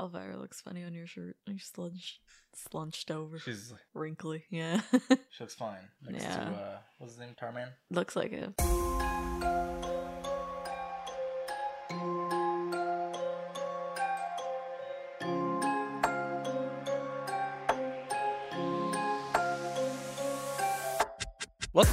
Elvira looks funny on your shirt. You're slunched, slunched over. She's wrinkly. Yeah. she looks fine next Yeah. to uh, what's his name, Tarman. looks like it.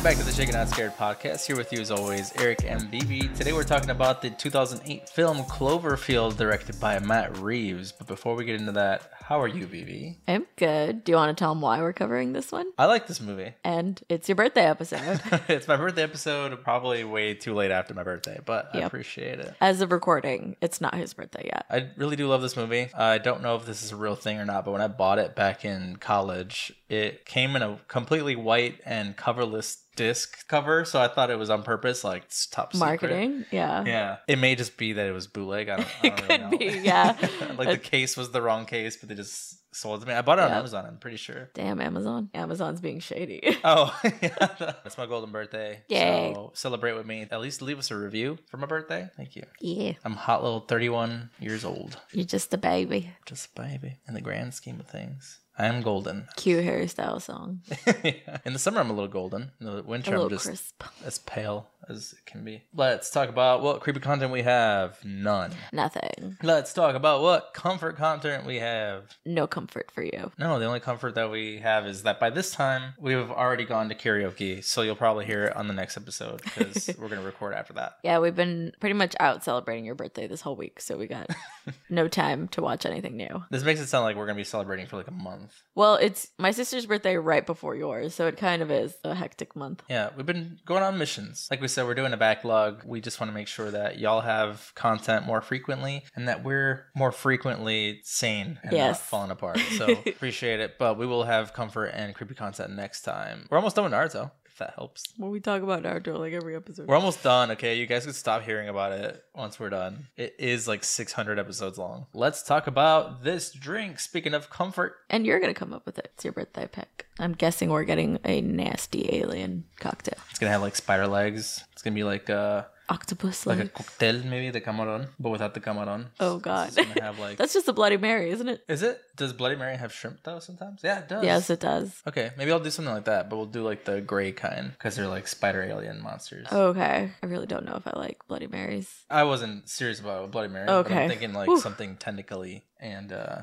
Back to the Shaken Not Scared podcast. Here with you as always, Erick and Vivi. Today we're talking about the 2008 film Cloverfield, directed by Matt Reeves. But before we get into that, how are you, Vivi? I'm good. Do you want to tell them why we're covering this one? I like this movie. And it's your birthday episode. it's my birthday episode, probably way too late after my birthday, but I appreciate it. As of recording, it's not his birthday yet. I really do love this movie. I don't know if this is a real thing or not, but when I bought it back in college, it came in a completely white and coverless disc cover, so I thought it was on purpose, like it's top secret. Marketing, yeah. Yeah, it may just be that it was bootleg. I don't, I It don't really could know. be, yeah. like the case was the wrong case, but they just sold to me. I bought it on Amazon. I'm pretty sure. Damn, Amazon. Amazon's being shady. Oh, yeah. That's my golden birthday. Yay. So celebrate with me. At least leave us a review for my birthday. Thank you. yeah. I'm hot little 31 years old. You're just a baby. Just a baby in the grand scheme of things. I am golden. Cute hairstyle song. in the summer, I'm a little golden. In the winter, I'm just crisp. as pale as it can be. Let's talk about what creepy content we have. None. Nothing. Let's talk about what comfort content we have. No comfort for you. No, the only comfort that we have is that by this time we have already gone to karaoke, so you'll probably hear it on the next episode because we're gonna record after that. Yeah, we've been pretty much out celebrating your birthday this whole week, so we got no time to watch anything new. This makes it sound like we're gonna be celebrating for like a month. Well, it's my sister's birthday right before yours, so it kind of is a hectic month. Yeah, we've been going on missions. Like we said, we're doing a backlog. We just want to make sure that y'all have content more frequently and that we're more frequently sane and not falling apart. So appreciate it. But we will have comfort and creepy content next time. We're almost done with Naruto, if that helps. Well, we talk about Naruto like every episode. We're almost done, okay? You guys can stop hearing about it once we're done. It is like 600 episodes long. Let's talk about this drink. Speaking of comfort, And you're gonna come up with it. It's your birthday pick. I'm guessing we're getting a nasty alien cocktail. it's gonna have like spider legs. It's gonna be like uh Octopus like a cocktail maybe the camaron, but without the camaron. Oh god. Have like That's just a Bloody Mary, isn't it? Is it? Does Bloody Mary have shrimp though? Sometimes. Yeah, it does. Yes, it does. Okay, maybe I'll do something like that, but we'll do like the gray kind because they're like spider alien monsters. Okay. I really don't know if I like Bloody Marys. I wasn't serious about Bloody Mary. But Okay. I'm thinking like Whew. something technically and uh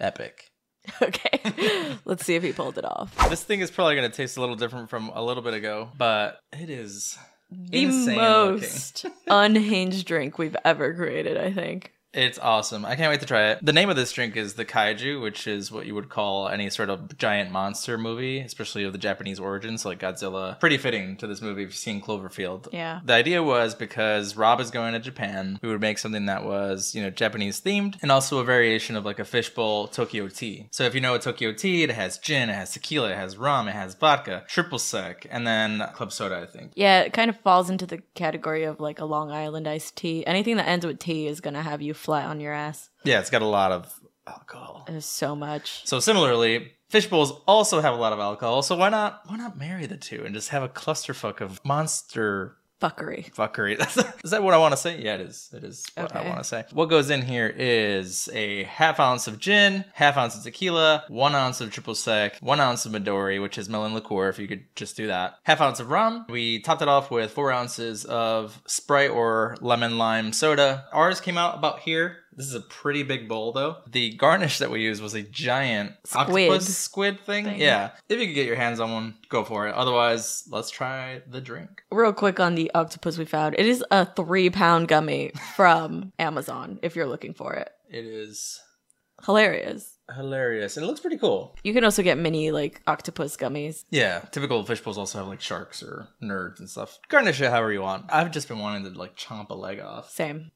epic. Okay. Let's see if he pulled it off. This thing is probably gonna taste a little different from a little bit ago, but it is The most unhinged drink we've ever created, I think. It's awesome. I can't wait to try it. The name of this drink is the kaiju, which is what you would call any sort of giant monster movie, especially of the Japanese origins, like Godzilla. Pretty fitting to this movie if you've seen Cloverfield. Yeah. The idea was because Rob is going to Japan, we would make something that was, you know, Japanese themed and also a variation of like a fishbowl Tokyo tea. So if you know a Tokyo tea, it has gin, it has tequila, it has rum, it has vodka, triple sec, and then club soda, I think. Yeah, it kind of falls into the category of like a Long Island iced tea. Anything that ends with tea is gonna have you flat on your ass. Yeah, it's got a lot of alcohol. There's so much. So similarly, fish bowls also have a lot of alcohol. So why not why not marry the two and just have a clusterfuck of monster Fuckery. fuckery? is that what I want to say? Yeah, it is. It is what I want to say. What goes in here is a half ounce of gin, half ounce of tequila, one ounce of triple sec, one ounce of Midori, which is melon liqueur. If you could just do that, half ounce of rum. We topped it off with four ounces of Sprite or lemon lime soda. Ours came out about here. This is a pretty big bowl though. The garnish that we used was a giant Squid. octopus squid thing. Thing. Yeah. If you could get your hands on one, go for it. Otherwise, let's try the drink. Real quick on the octopus we found. It is a three pound gummy from Amazon if you're looking for it. It is Hilarious. hilarious. And it looks pretty cool. You can also get mini like octopus gummies. Yeah, typical fish bowls also have like sharks or nerds and stuff. Garnish it however you want. I've just been wanting to like chomp a leg off. Same.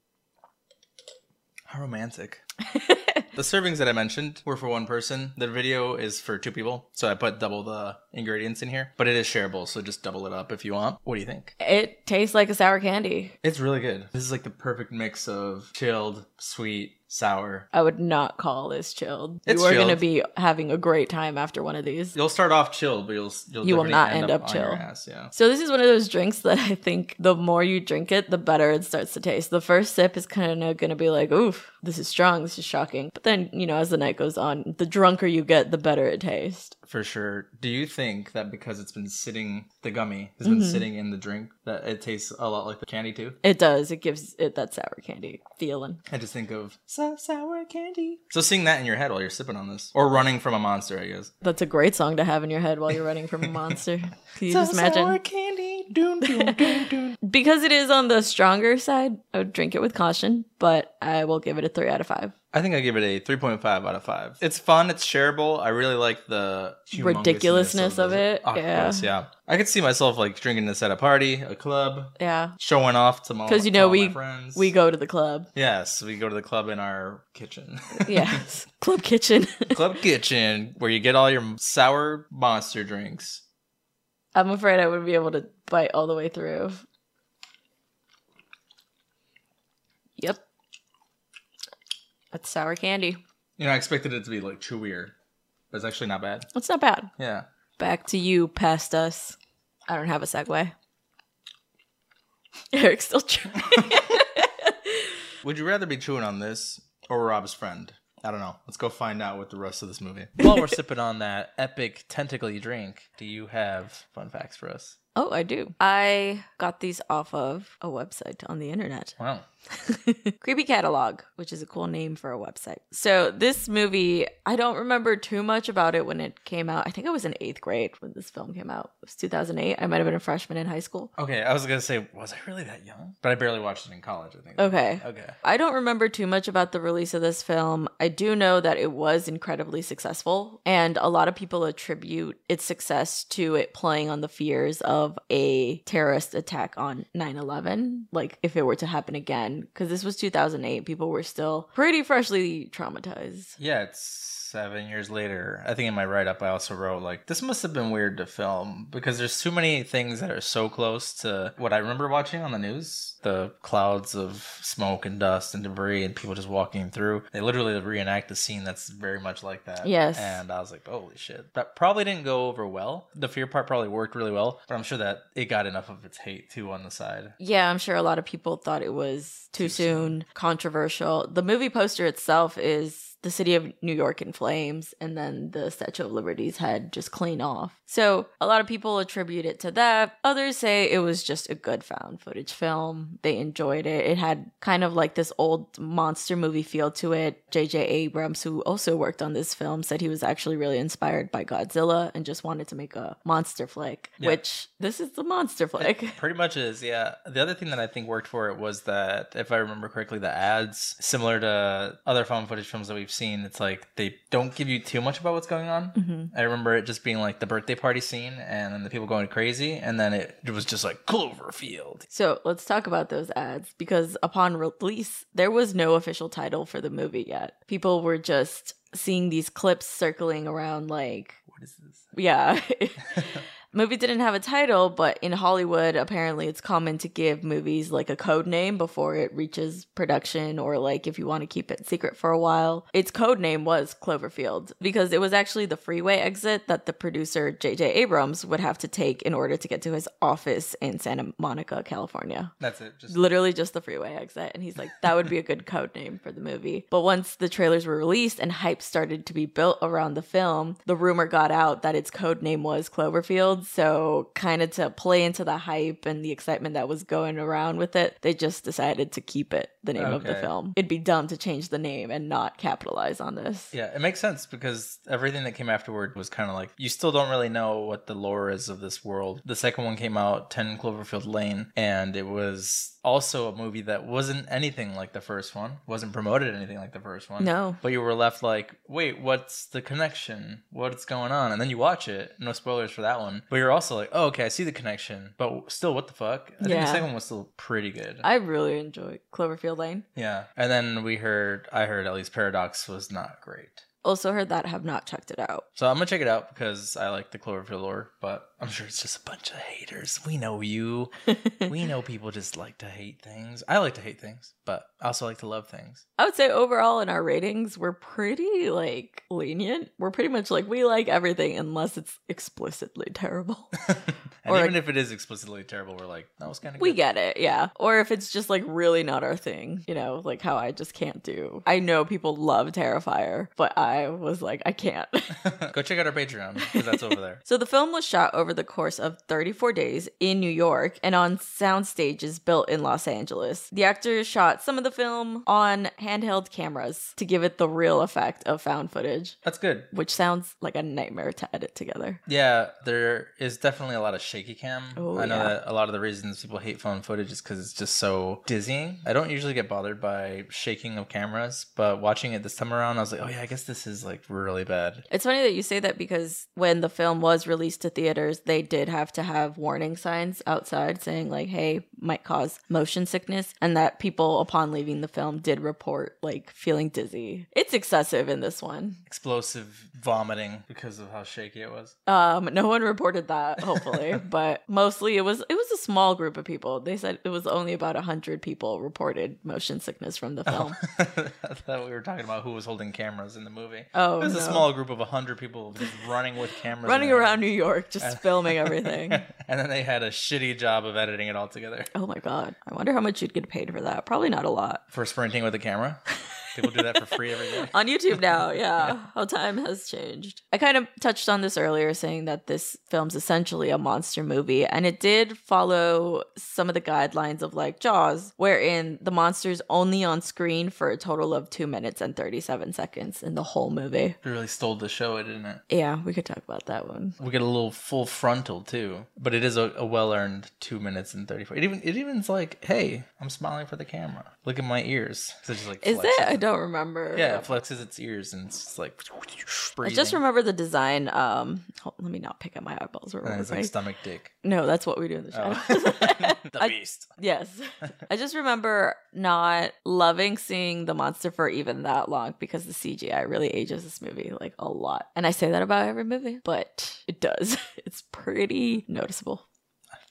How romantic. the servings that I mentioned were for one person. The video is for two people, so I put double the ingredients in here. But it is shareable, so just double it up if you want. What do you think? It tastes like a sour candy. It's really good. This is like the perfect mix of chilled, sweet, sour. I would not call this chilled. It's you are going to be having a great time after one of these. You'll start off chilled, but you'll you'll You will not end up on your chill. ass, yeah. So this is one of those drinks that I think the more you drink it, the better it starts to taste. The first sip is kind of going to be like, "Oof, this is strong. This is shocking." But then, you know, as the night goes on, the drunker you get, the better it tastes. For sure. Do you think that because it's been sitting, the gummy has been Mhm. sitting in the drink, that it tastes a lot like the candy too? It does. It gives it that sour candy feeling. I just think of so sour candy. So sing that in your head while you're sipping on this, or running from a monster, I guess. That's a great song to have in your head while you're running from a monster. Can you just imagine? sour candy, doon doon doon doon. Because it is on the stronger side, I would drink it with caution, but I will give it a three out of five. I think I give it a 3.5 out of 5. It's fun, it's shareable. I really like the Ridiculousness of the it, octopus, yeah. I could see myself like drinking this at a party, a club, Yeah. showing off to my Because you know we friends. we go to the club. Yes, we go to the club in our kitchen. Yes, club kitchen. club kitchen where you get all your sour monster drinks. I'm afraid I wouldn't be able to bite all the way through. Yep. That's sour candy. You know, I expected it to be like chewier, but it's actually not bad. It's not bad. Yeah. Back to you, past us. I don't have a segue. Erick's still trying. Would you rather be chewing on this or Rob's friend? I don't know. Let's go find out with the rest of this movie. While we're sipping on that epic tentacly drink, do you have fun facts for us? oh, I do. I got these off of a website on the internet. Wow. Creepy Catalog, which is a cool name for a website. So, this movie, I don't remember too much about it when it came out. I think I was in eighth grade when this film came out. It was 2008. I might have been a freshman in high school. Okay, I was gonna say, was I really that young? But I barely watched it in college. I think. Okay. Okay. I don't remember too much about the release of this film. I do know that it was incredibly successful, and a lot of people attribute its success to it playing on the fears of a terrorist attack on 9 11, like if it were to happen again. Because this was 2008, people were still pretty freshly traumatized. Yeah, it's seven years later. I think in my write up, I also wrote like this must have been weird to film because there's too many things that are so close to what I remember watching on the news. The clouds of smoke and dust and debris and people just walking through. They literally reenact a scene that's very much like that. Yes. And I was like, holy shit. That probably didn't go over well. The fear part probably worked really well, but I'm sure that it got enough of its hate too on the side. Yeah, I'm sure a lot of people thought it was too, Too soon, controversial. The movie poster itself is the city of New York in flames, and then the Statue of Liberty's head just clean off. So a lot of people attribute it to that. Others say it was just a good found footage film. They enjoyed it. It had kind of like this old monster movie feel to it. J.J. Abrams, who also worked on this film, said he was actually really inspired by Godzilla and just wanted to make a monster flick, Yeah. which this is the monster flick. Pretty much is, yeah. The other thing that I think worked for it was that, if I remember correctly, the ads, similar to other found footage films that we've seen, it's like they don't give you too much about what's going on. Mhm. I remember it just being like the birthday party scene and then the people going crazy, and then it, it was just like Cloverfield. So let's talk about those ads because upon release, there was no official title for the movie yet. People were just seeing these clips circling around, like, What is this? yeah. movie didn't have a title, but in Hollywood, apparently it's common to give movies like a code name before it reaches production, or like if you want to keep it secret for a while. Its code name was Cloverfield because it was actually the freeway exit that the producer J.J. Abrams would have to take in order to get to his office in Santa Monica, California That's it. Just literally just the freeway exit and he's like that would be a good code name for the movie but once the trailers were released and hype started to be built around the film the rumor got out that its code name was cloverfield so kind of to play into the hype and the excitement that was going around with it they just decided to keep it the name of the film it'd be dumb to change the name and not capitalize on this Yeah, it makes sense because everything that came afterward was kind of like you still don't really know what the lore is of this world. The second one came out, 10 Cloverfield Lane, and it was also a movie that wasn't anything like the first one, wasn't promoted anything like the first one. no But you were left like, wait, what's the connection? What's going on? And then you watch it. No spoilers for that one. But you're also like, oh, okay, I see the connection. But still, what the fuck? I think Yeah. the second one was still pretty good. i really enjoyed cloverfield lane yeah. And then we heard, I heard at least Paradox was not great. Also heard that, have not checked it out. So I'm gonna check it out because I like the Cloverfield lore, but I'm sure it's just a bunch of haters. We know you. we know people just like to hate things. I like to hate things, but I also like to love things. I would say overall in our ratings, we're pretty like lenient. We're pretty much like we like everything unless it's explicitly terrible. and Or- even if it is explicitly terrible, we're like, that was kind of we get it, yeah. Or if it's just like really not our thing, you know, like how I just can't do. I know people love Terrifier, but I was like, I can't. Go check out our Patreon because that's over there. So the film was shot over the course of 34 days in New York and on sound stages built in Los Angeles. The actors shot some of the film on handheld cameras to give it the real effect of found footage, That's good. which sounds like a nightmare to edit together. Yeah, there is definitely a lot of shaky cam. Oh, I know yeah. that a lot of the reasons people hate found footage is because it's just so dizzying. I don't usually get bothered by shaking of cameras, but watching it this time around, I was like, oh yeah, I guess this is like really bad. It's funny that you say that because when the film was released to theaters, they did have to have warning signs outside saying, like, hey, might cause motion sickness, and that people, upon leaving the film, did report, like, feeling dizzy. It's excessive in this one. Explosive vomiting because of how shaky it was. Um, no one reported that, hopefully, but mostly it was it was a small group of people. They said it was only about a hundred people reported motion sickness from the film. I thought we were talking about who was holding cameras in the movie. Oh, it was a small group of 100 people just running with cameras. Running around New. York, just filming everything. and then they had a shitty job of editing it all together. Oh my god! I wonder how much you'd get paid for that. Probably not a lot. For sprinting with a camera? People do that for free every day. on YouTube now. Yeah, how time has changed. I kind of touched on this earlier, saying that this film's essentially a monster movie, and it did follow some of the guidelines of like Jaws, wherein the monster's only on screen for a total of two minutes and 37 seconds in the whole movie. It really stole the show, didn't it? Yeah, we could talk about that one. We get a little full frontal too, but it is a, a well earned two minutes and thirty four. It even it even's like, hey, I'm smiling for the camera. Look at my ears. just like Is it? I it. Don't remember. Yeah, it flexes its ears and it's like. I just remember the design. Um, hold, let me not pick at my eyeballs. Real And it's like stomach dick. no, that's what we do in the show. Oh. the I- beast. Yes. I just remember not loving seeing the monster for even that long because the CGI really ages this movie like a lot. And I say that about every movie, but it does. It's pretty noticeable.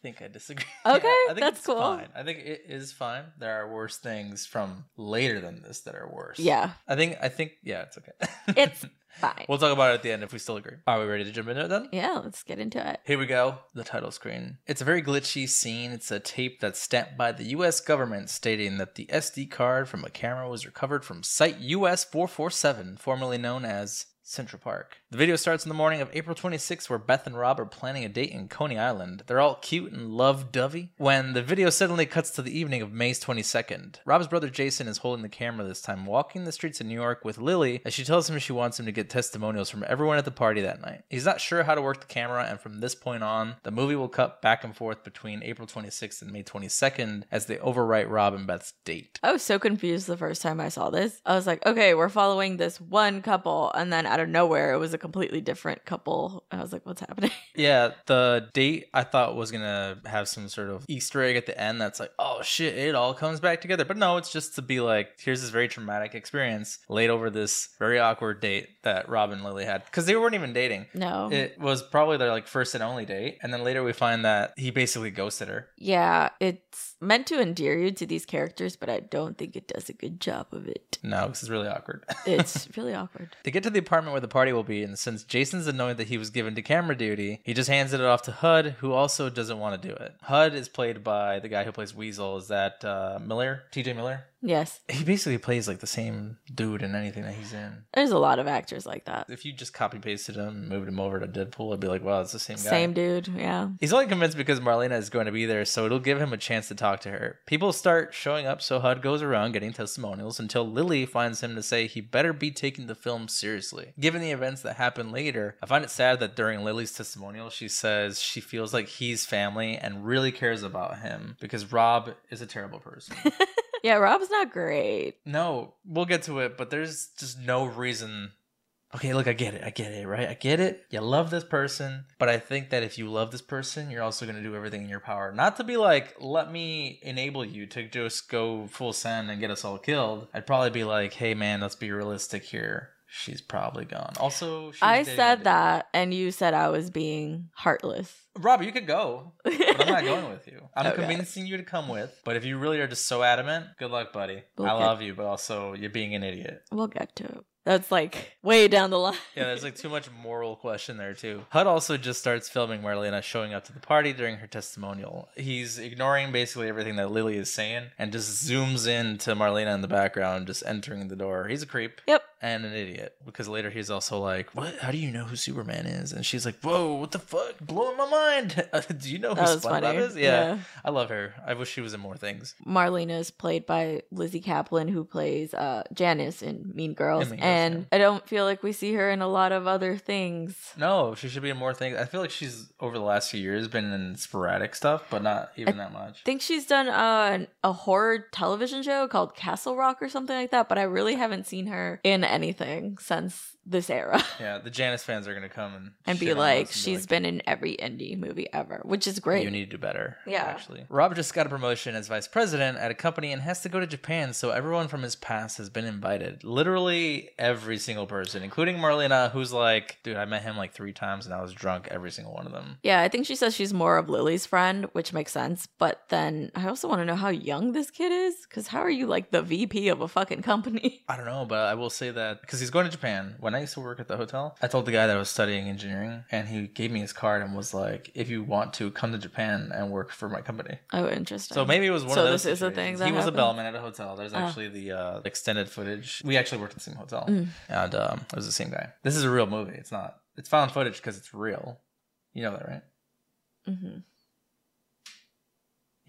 I think I disagree. Okay, I think that's it's cool. Fine. I think it is fine. There are worse things from later than this that are worse. Yeah, I think. I think. Yeah, it's okay. it's fine. we'll talk about it at the end if we still agree. Are we ready to jump into it then? yeah, let's get into it. Here we go, the title screen. It's a very glitchy scene. It's a tape that's stamped by the US government stating that the SD card from a camera was recovered from Site US 447, formerly known as Central Park. The video starts in the morning of April 26, where Beth and Rob are planning a date in Coney Island. They're all cute and love dovey. When the video suddenly cuts to the evening of May 22nd, Rob's brother Jason is holding the camera this time, walking the streets of New York with Lily as she tells him she wants him to get testimonials from everyone at the party that night. He's not sure how to work the camera, and from this point on, the movie will cut back and forth between April 26th and May 22nd as they overwrite Rob and Beth's date. I was so confused the first time I saw this. I was like, okay, we're following this one couple, and then out of nowhere, it was a completely different couple. I was like, what's happening? Yeah, the date I thought was gonna have some sort of Easter egg at the end that's like, oh shit, it all comes back together. But no, it's just to be like, here's this very traumatic experience laid over this very awkward date that Rob and Lily had. Because they weren't even dating. No. It was probably their like first and only date. And then later we find that he basically ghosted her. Yeah, it's meant to endear you to these characters, but I don't think it does a good job of it. No, this is really awkward. It's really awkward. They get to the apartment where the party will be, and since Jason's annoyed that he was given to camera duty, he just hands it off to HUD, who also doesn't want to do it. HUD is played by the guy who plays Weasel. Is that uh, Miller? TJ Miller? Yes, He basically plays like the same dude in anything that he's in. there's a lot of actors like that. If you just copy pasted him and moved him over to Deadpool, I'd be like, wow, it's the same guy. Same dude, yeah. He's only convinced because Marlena is going to be there, so it'll give him a chance to talk to her. People start showing up, so HUD goes around getting testimonials until Lily finds him to say he better be taking the film seriously. Given the events that happen later, I find it sad that during Lily's testimonial, she says she feels like he's family and really cares about him because Rob is a terrible person. Yeah, Rob's not great. no, we'll get to it, but there's just no reason. Okay, look, I get it. I get it, right? I get it. You love this person, but I think that if you love this person, you're also going to do everything in your power. Not to be like, let me enable you to just go full send and get us all killed. I'd probably be like, hey, man, let's be realistic here. she's probably gone. Also, I said that, and you said I was being heartless. Rob, you could go, but I'm not going with you. I'm Okay. convincing you to come with. But if you really are just so adamant, good luck, buddy. I Okay. love you, but also you're being an idiot. We'll get to it. That's like way down the line. Yeah, there's like too much moral question there too. Hud also just starts filming Marlena showing up to the party during her testimonial. He's ignoring basically everything that Lily is saying and just zooms in to Marlena in the background, just entering the door. He's a creep. Yep. And an idiot. Because later he's also like, What? How do you know who Superman is? And she's like, Whoa, what the fuck? Blowing my mind. do you know who SpongeBob is? Yeah. Yeah. I love her. I wish she was in more things. Marlena is played by Lizzy Caplan, who plays uh, Janice in Mean Girls. In Mean Girls, and yeah. I don't feel like we see her in a lot of other things. No, she should be in more things. I feel like she's over the last few years been in sporadic stuff, but not even that much. I think she's done uh, a horror television show called Castle Rock or something like that, but I really haven't seen her in anything since this era. Yeah, the Janice fans are gonna come and and be like, us and she's been in every indie movie ever, which is great. You need to do better. Yeah. actually. Rob just got a promotion as vice president at a company and has to go to Japan, so everyone from his past has been invited. Literally every single person, including Marlena, who's like, dude, I met him like three times and I was drunk every single one of them. Yeah, I think she says she's more of Lily's friend, which makes sense. But then I also want to know how young this kid is, because how are you like the VP of a fucking company? I don't know, but I will say that because he's going to Japan. When I used to work at the hotel, I told the guy that I was studying engineering, and he gave me his card and was like, "If you want to come to Japan and work for my company." Oh, interesting. So maybe it was one So of those. this is a thing that he was a bellman at a hotel. There's Ah. actually the uh, extended footage. We actually worked in the same hotel, Mm. and um, it was the same guy. This is a real movie. It's not. It's found footage because it's real. You know that, right? hmm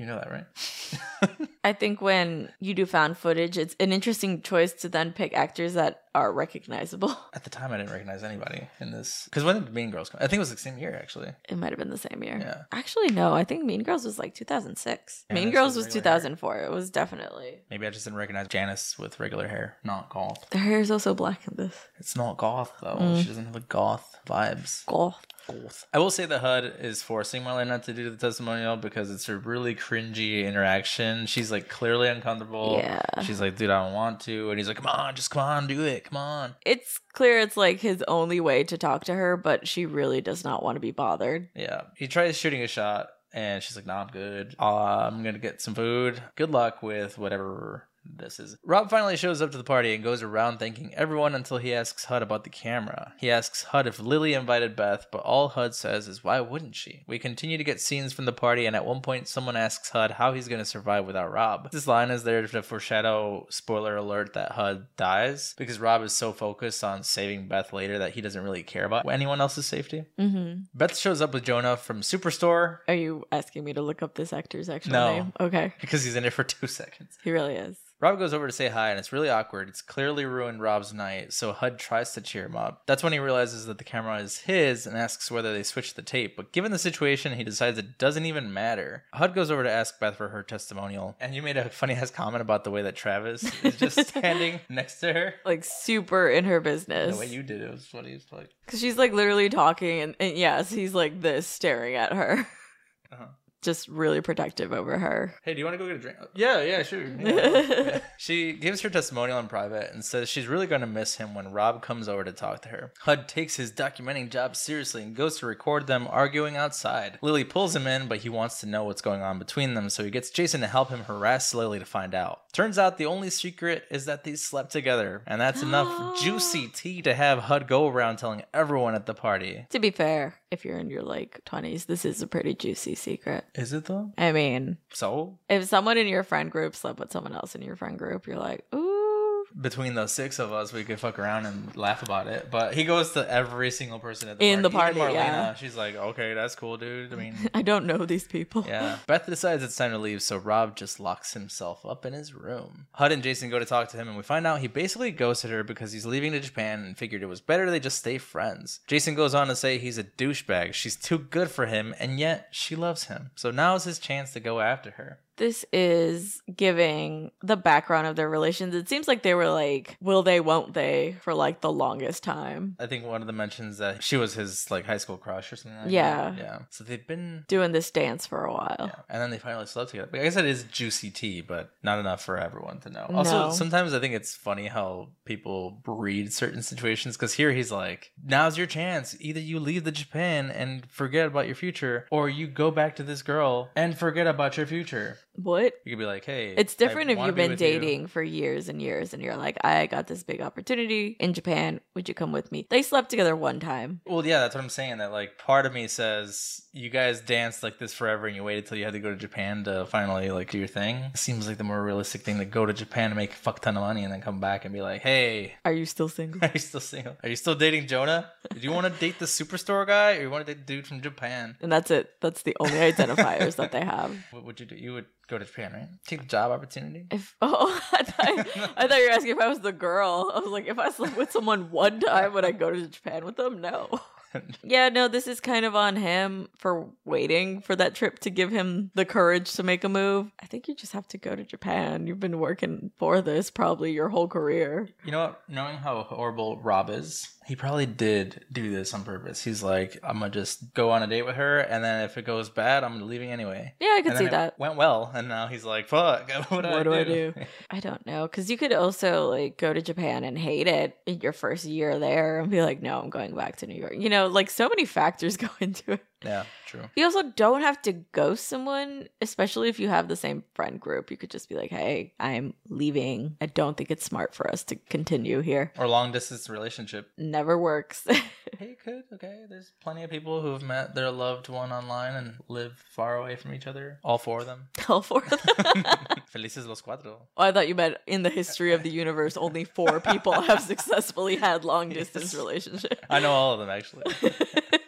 You know that, right? I think when you do found footage, it's an interesting choice to then pick actors that are recognizable. At the time, I didn't recognize anybody in this. Because when did Mean Girls come? I think it was the same year, actually. It might have been the same year. Yeah. Actually, no. I think Mean Girls was like 2006. Yeah, mean Girls was was regular hair. 2004. It was definitely. Maybe I just didn't recognize Janice with regular hair, not goth. Their hair is also black in this. It's not goth though. Mm. She doesn't have the goth vibes. Goth. Goth. I will say the HUD is forcing Marlena to do the testimonial because it's a really cringy interaction. She's like clearly uncomfortable. Yeah. She's like, dude, I don't want to. And he's like, come on, just come on, do it. Come on. It's clear it's like his only way to talk to her, but she really does not want to be bothered. Yeah. He tries shooting a shot and she's like, nah, I'm good. Uh, I'm going to get some food. Good luck with whatever this is. Rob finally shows up to the party and goes around thanking everyone until he asks HUD about the camera. He asks HUD if Lily invited Beth, but all HUD says is why wouldn't she? We continue to get scenes from the party, and at one point, someone asks HUD how he's going to survive without Rob. This line is there to foreshadow, spoiler alert, that HUD dies because Rob is so focused on saving Beth later that he doesn't really care about anyone else's safety. Mm-hmm. Beth shows up with Jonah from Superstore Are you asking me to look up this actor's actual No. name? Okay. because he's in it for two seconds. He really is. Rob goes over to say hi, and it's really awkward. It's clearly ruined Rob's night, so HUD tries to cheer him up. That's when he realizes that the camera is his and asks whether they switched the tape. But given the situation, he decides it doesn't even matter. HUD goes over to ask Beth for her testimonial, and you made a funny ass comment about the way that Travis is just standing next to her. Like super in her business. The way you did it was funny as fuck. Because she's like literally talking, and, and yes, he's like this staring at her. Uh-huh. Just really protective over her. Hey, do you want to go get a drink? Yeah, yeah, sure. Yeah. She gives her testimonial in private and says she's really going to miss him when Rob comes over to talk to her. HUD takes his documenting job seriously and goes to record them arguing outside. Lily pulls him in, but he wants to know what's going on between them, so he gets Jason to help him harass Lily to find out. Turns out the only secret is that they slept together, and that's enough juicy tea to have HUD go around telling everyone at the party. To be fair, if you're in your like 20s, this is a pretty juicy secret. Is it though? I mean, So? if someone in your friend group slept with someone else in your friend group, you're like, ooh. Between the six of us, we could fuck around and laugh about it. But he goes to every single person at the In the party. party, Even Marlena, yeah. she's like, okay, that's cool, dude. I mean, I don't know these people. yeah. Beth decides it's time to leave, so Rob just locks himself up in his room. HUD and Jason go to talk to him, and we find out he basically ghosted her because he's leaving to Japan and figured it was better they just stay friends. Jason goes on to say he's a douchebag. She's too good for him, and yet she loves him. So now is his chance to go after her. This is giving the background of their relations. It seems like they were like, will they, won't they, for like the longest time. I think one of the mentions that she was his like high school crush or something like Yeah. that. Yeah. So they've been Doing this dance for a while. Yeah. And then they finally slept together. But I guess it is juicy tea, but not enough for everyone to know. Also, No. sometimes I think it's funny how people breed certain situations because here he's like, now's your chance. Either you leave the Japan and forget about your future, or you go back to this girl and forget about your future. What? You could be like, hey, It's different I if you've be been with you. dating for years and years and you're like, I got this big opportunity in Japan. Would you come with me? They slept together one time. Well, yeah, that's what I'm saying. That like part of me says you guys danced like this forever, and you waited till you had to go to Japan to finally like do your thing. Seems like the more realistic thing to go to Japan to make a fuck ton of money and then come back and be like, hey, Are you still single? Are you still single? Are you still dating Jonah? Do you want to date the superstore guy, or you want to date the dude from Japan? and that's it. That's the only identifiers that they have. What would you do? You would go to Japan, right? Take the job opportunity. If oh, I thought, I thought you were asking if I was the girl. I was like, if I slept with someone one time, would I go to Japan with them? No. Yeah, no, this is kind of on him for waiting for that trip to give him the courage to make a move. I think you just have to go to Japan. You've been working for this probably your whole career. You know what? Knowing how horrible Rob is, he probably did do this on purpose. He's like, I'm gonna just go on a date with her, and then if it goes bad, I'm leaving anyway. Yeah, I could see that. went well, and now he's like, "Fuck, what do, What I, do do? I do? I don't know. Because you could also like go to Japan and hate it in your first year there and be like, no, I'm going back to New York. You know, like so many factors go into it. Yeah, true. You also don't have to ghost someone, especially if you have the same friend group. You could just be like, hey, I'm leaving. I don't think it's smart for us to continue here. Or long distance relationship. Never works. Hey, you could. Okay, there's plenty of people who have met their loved one online and live far away from each other. All four of them. All four of them. Felices los cuatro. Oh, I thought you meant in the history of the universe, only four people have successfully had long distance Yes. relationships. I know all of them actually.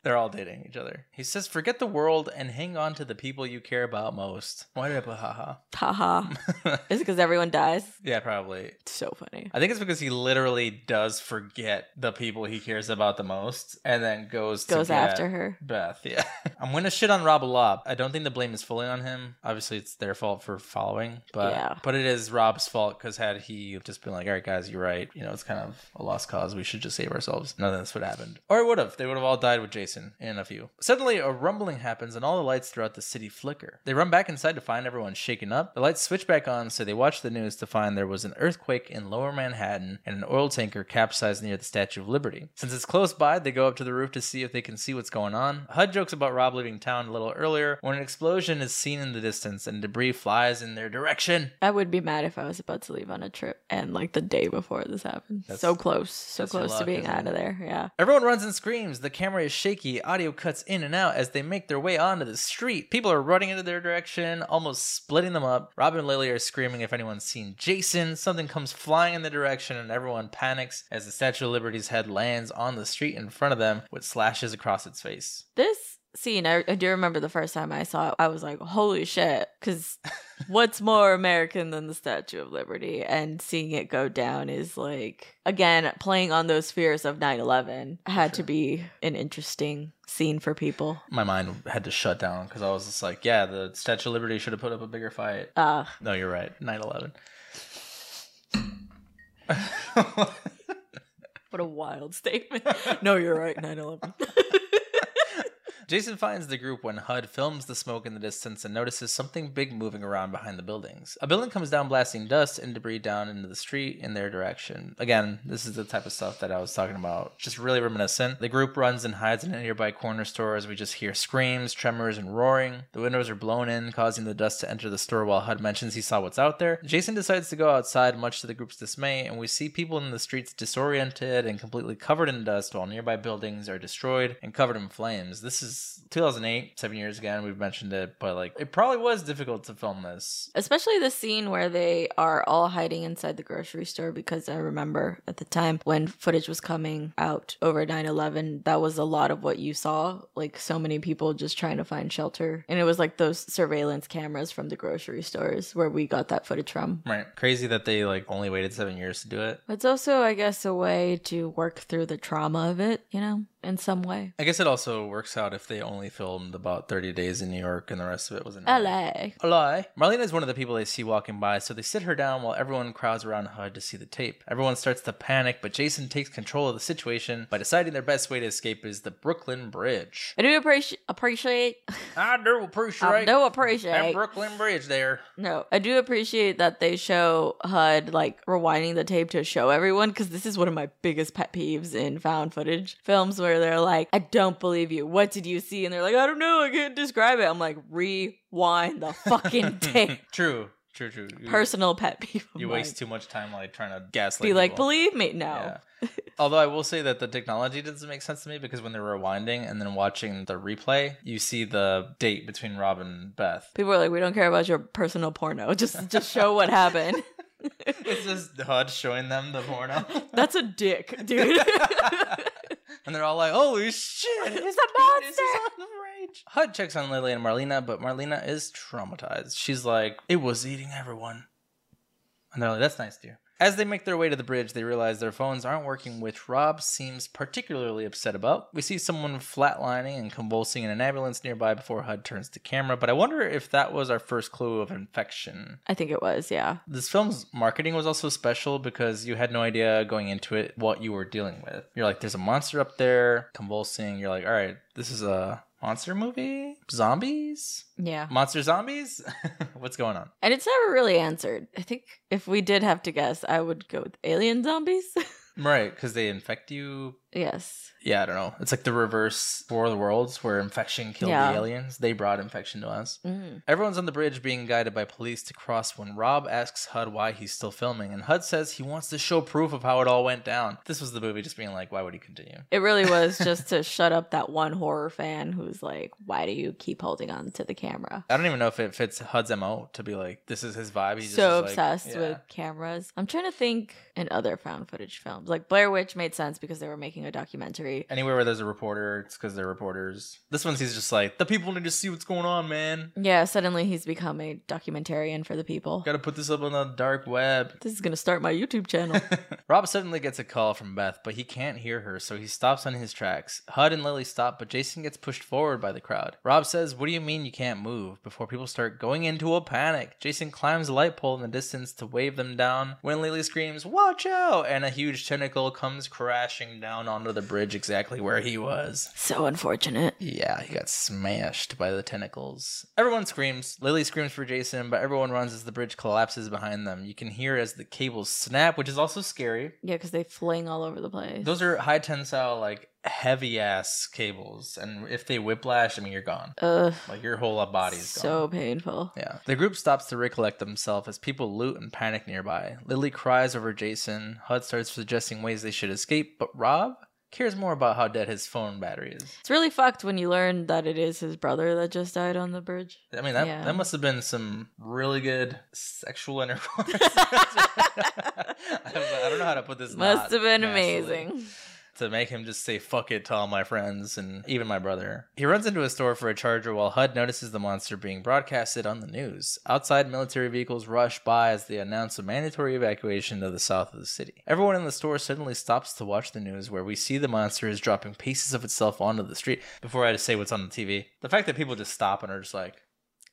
They're all dating each other. He says, "Forget the world and hang on to the people you care about most." Why did I put haha? Haha. Is it because everyone dies? yeah, probably. It's So funny. I think it's because he literally does forget the people he cares about the most, and then goes Goes after her. Beth. Yeah, I'm gonna shit on Rob a lot. I don't think the blame is fully on him. Obviously, it's their fault for following, but Yeah. but it is Rob's fault because had he just been like, "All right, guys, you're right," you know, it's kind of a lost cause. We should just save ourselves. None of this would have happened, or it would have. They would have all died with Jason in a few. Suddenly, a rumbling happens, and all the lights throughout the city flicker. They run back inside to find everyone shaken up. The lights switch back on, so they watch the news to find there was an earthquake in Lower Manhattan and an oil tanker capsized near the Statue of Liberty. Since it's close by, they go up to the roof to see if they can see what's going on. HUD jokes about Rob leaving town a little earlier when an explosion is seen in the distance and debris flies in their direction. I would be mad if I was about to leave on a trip and like the day before this happened. That's- so close, so close to being out of there. Yeah. Everyone runs and screams. The camera is shaky. Audio cuts in and out as they make their way onto the street. People are running into their direction, almost splitting them up. Robin and Lily are screaming if anyone's seen Jason. Something comes flying in the direction, and everyone panics as the Statue of Liberty's head lands on the street in front of them with slashes across its face. This scene, I, I do remember the first time I saw it, I was like, holy shit. Because what's more American than the Statue of Liberty? And seeing it go down is like, again, playing on those fears of 9 11 had to be an interesting scene for people. My mind had to shut down because I was just like, yeah, the Statue of Liberty should have put up a bigger fight. Uh, No, you're right. 9 11. what a wild statement. no, you're right, 9 11. Jason finds the group when HUD films the smoke in the distance and notices something big moving around behind the buildings. A building comes down, blasting dust and debris down into the street in their direction. Again, this is the type of stuff that I was talking about. Just really reminiscent. The group runs and hides in a nearby corner store as we just hear screams, tremors, and roaring. The windows are blown in, causing the dust to enter the store while HUD mentions he saw what's out there. Jason decides to go outside, much to the group's dismay, and we see people in the streets disoriented and completely covered in dust while nearby buildings are destroyed and covered in flames. This is 2008, seven years ago, and we've mentioned it, but like it probably was difficult to film this. Especially the scene where they are all hiding inside the grocery store because I remember at the time when footage was coming out over 9 11, that was a lot of what you saw. Like so many people just trying to find shelter. And it was like those surveillance cameras from the grocery stores where we got that footage from. Right. Crazy that they like only waited seven years to do it. It's also, I guess, a way to work through the trauma of it, you know? In some way. I guess it also works out if they only filmed about 30 days in New York and the rest of it was in LA. LA. Marlena is one of the people they see walking by, so they sit her down while everyone crowds around HUD to see the tape. Everyone starts to panic, but Jason takes control of the situation by deciding their best way to escape is the Brooklyn Bridge. I do appreciate appreciate I do appreciate I do that Brooklyn Bridge there. No, I do appreciate that they show HUD like rewinding the tape to show everyone because this is one of my biggest pet peeves in found footage films where they're like, I don't believe you. What did you see? And they're like, I don't know. I can't describe it. I'm like, rewind the fucking tape. True, true, true. You- Personal pet peeve. You waste too much time like trying to gaslight. Be like, people. believe me. No. Yeah. Although I will say that the technology doesn't make sense to me because when they're rewinding and then watching the replay, you see the date between Rob and Beth. People are like, we don't care about your personal porno. Just just show what happened. it's just HUD showing them the porno. That's a dick, dude. And they're all like, holy shit, It's a monster. on the rage. HUD checks on Lily and Marlena, but Marlena is traumatized. She's like, it was eating everyone. And they're like, that's nice, dear. As they make their way to the bridge, they realize their phones aren't working, which Rob seems particularly upset about. We see someone flatlining and convulsing in an ambulance nearby before HUD turns to camera, but I wonder if that was our first clue of infection. I think it was, yeah. This film's marketing was also special because you had no idea going into it what you were dealing with. You're like, there's a monster up there convulsing. You're like, all right, this is a monster movie? Zombies? Yeah. Monster zombies? What's going on? And it's never really answered. I think if we did have to guess, I would go with alien zombies. Right, because they infect you. Yes. Yeah, I don't know. It's like the reverse War of the Worlds where infection killed Yeah. the aliens. They brought infection to us. Mm. Everyone's on the bridge being guided by police to cross when Rob asks HUD why he's still filming, and HUD says he wants to show proof of how it all went down. This was the movie just being like, why would he continue? It really was just to shut up that one horror fan who's like, why do you keep holding on to the camera? I don't even know if it fits HUD's MO to be like, this is his vibe. He just so is like- obsessed yeah. with cameras. I'm trying to think in other found footage films. Like Blair Witch made sense because they were making a documentary. Anywhere where there's a reporter, it's because they're reporters. This one's he's just like, the people need to see what's going on, man. Yeah, suddenly he's become a documentarian for the people. Gotta put this up on the dark web. This is gonna start my YouTube channel. Rob suddenly gets a call from Beth, but he can't hear her, so he stops on his tracks. HUD and Lily stop, but Jason gets pushed forward by the crowd. Rob says, What do you mean you can't move? before people start going into a panic. Jason climbs a light pole in the distance to wave them down when Lily screams, Watch out! And a huge tentacle comes crashing down onto the bridge exactly where he was. so unfortunate. Yeah, he got smashed by the tentacles. Everyone screams. Lily screams for Jason, but everyone runs as the bridge collapses behind them. You can hear as the cables snap, which is also scary. Yeah, because they fling all over the place. Those are high tensile, like heavy ass cables, and if they whiplash, I mean you're gone. Ugh, Like your whole body's so gone. So painful. Yeah. The group stops to recollect themselves as people loot and panic nearby. Lily cries over Jason. HUD starts suggesting ways they should escape, but Rob cares more about how dead his phone battery is. It's really fucked when you learn that it is his brother that just died on the bridge. I mean, that, Yeah. that must have been some really good sexual intercourse. I, was like, I don't know how to put this. Must have been amazing. To make him just say fuck it to all my friends and even my brother. He runs into a store for a charger while HUD notices the monster being broadcasted on the news. Outside, military vehicles rush by as they announce a mandatory evacuation to the south of the city. Everyone in the store suddenly stops to watch the news where we see the monster is dropping pieces of itself onto the street. Before I just say what's on the TV, the fact that people just stop and are just like,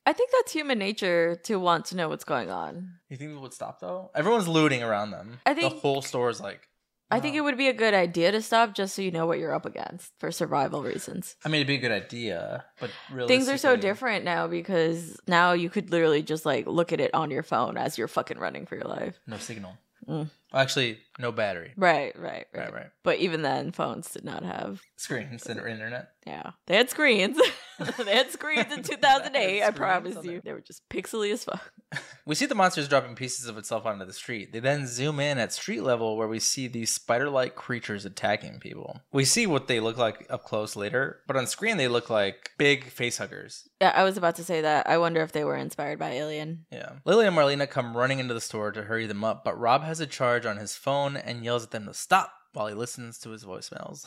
I think that's human nature to want to know what's going on. you think people would stop though? Everyone's looting around them. I think the whole store is like, I think it would be a good idea to stop just so you know what you're up against for survival reasons. I mean, it'd be a good idea, but really, Things are so different now because now you could literally just like look at it on your phone as you're fucking running for your life. No signal. Mm. Actually, no battery. Right, right, right. Right, right. But even then, phones did not have. Screens and internet. Yeah, they had screens. they had screens in 2008. I promise you, they were just pixely as fuck. We see the monsters dropping pieces of itself onto the street. They then zoom in at street level where we see these spider like creatures attacking people. We see what they look like up close later, but on screen they look like big face huggers. Yeah, I was about to say that. I wonder if they were inspired by Alien. Yeah. Lily and Marlena come running into the store to hurry them up, but Rob has a charge on his phone and yells at them to stop while he listens to his voicemails.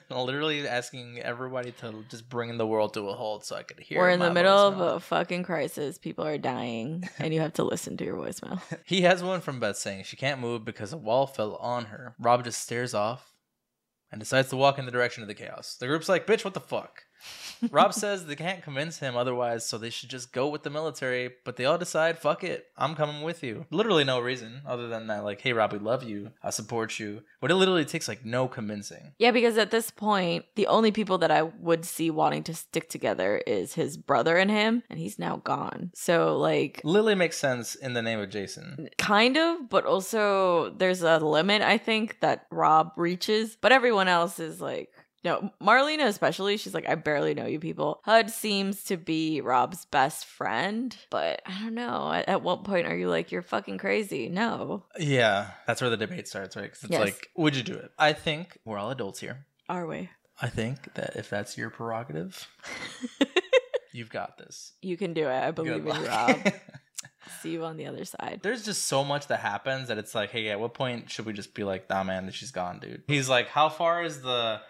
Literally asking everybody to just bring the world to a halt so I could hear We're in the middle of a fucking crisis. People are dying, and you have to listen to your voicemail. He has one from Beth saying she can't move because a wall fell on her. Rob just stares off and decides to walk in the direction of the chaos. The group's like, bitch, what the fuck? Rob says they can't convince him otherwise, so they should just go with the military, but they all decide, fuck it, I'm coming with you. Literally no reason other than that, like, hey, Rob, we love you, I support you. But it literally takes like no convincing. Yeah, because at this point, the only people that I would see wanting to stick together is his brother and him, and he's now gone. So, like, Lily makes sense in the name of Jason. kind of, but also there's a limit, I think, that Rob reaches. But everyone else is like, no, Marlena especially, she's like, I barely know you people. HUD seems to be Rob's best friend, but I don't know. At, at what point are you like, you're fucking crazy? No. Yeah, that's where the debate starts, right? 'Cause it's Yes. like, would you do it? I think we're all adults here. Are we? I think that if that's your prerogative, you've got this. You can do it. I believe in you. Rob. See you on the other side. There's just so much that happens that it's like, hey, at what point should we just be like, nah, man, she's gone, dude? He's like, how far is the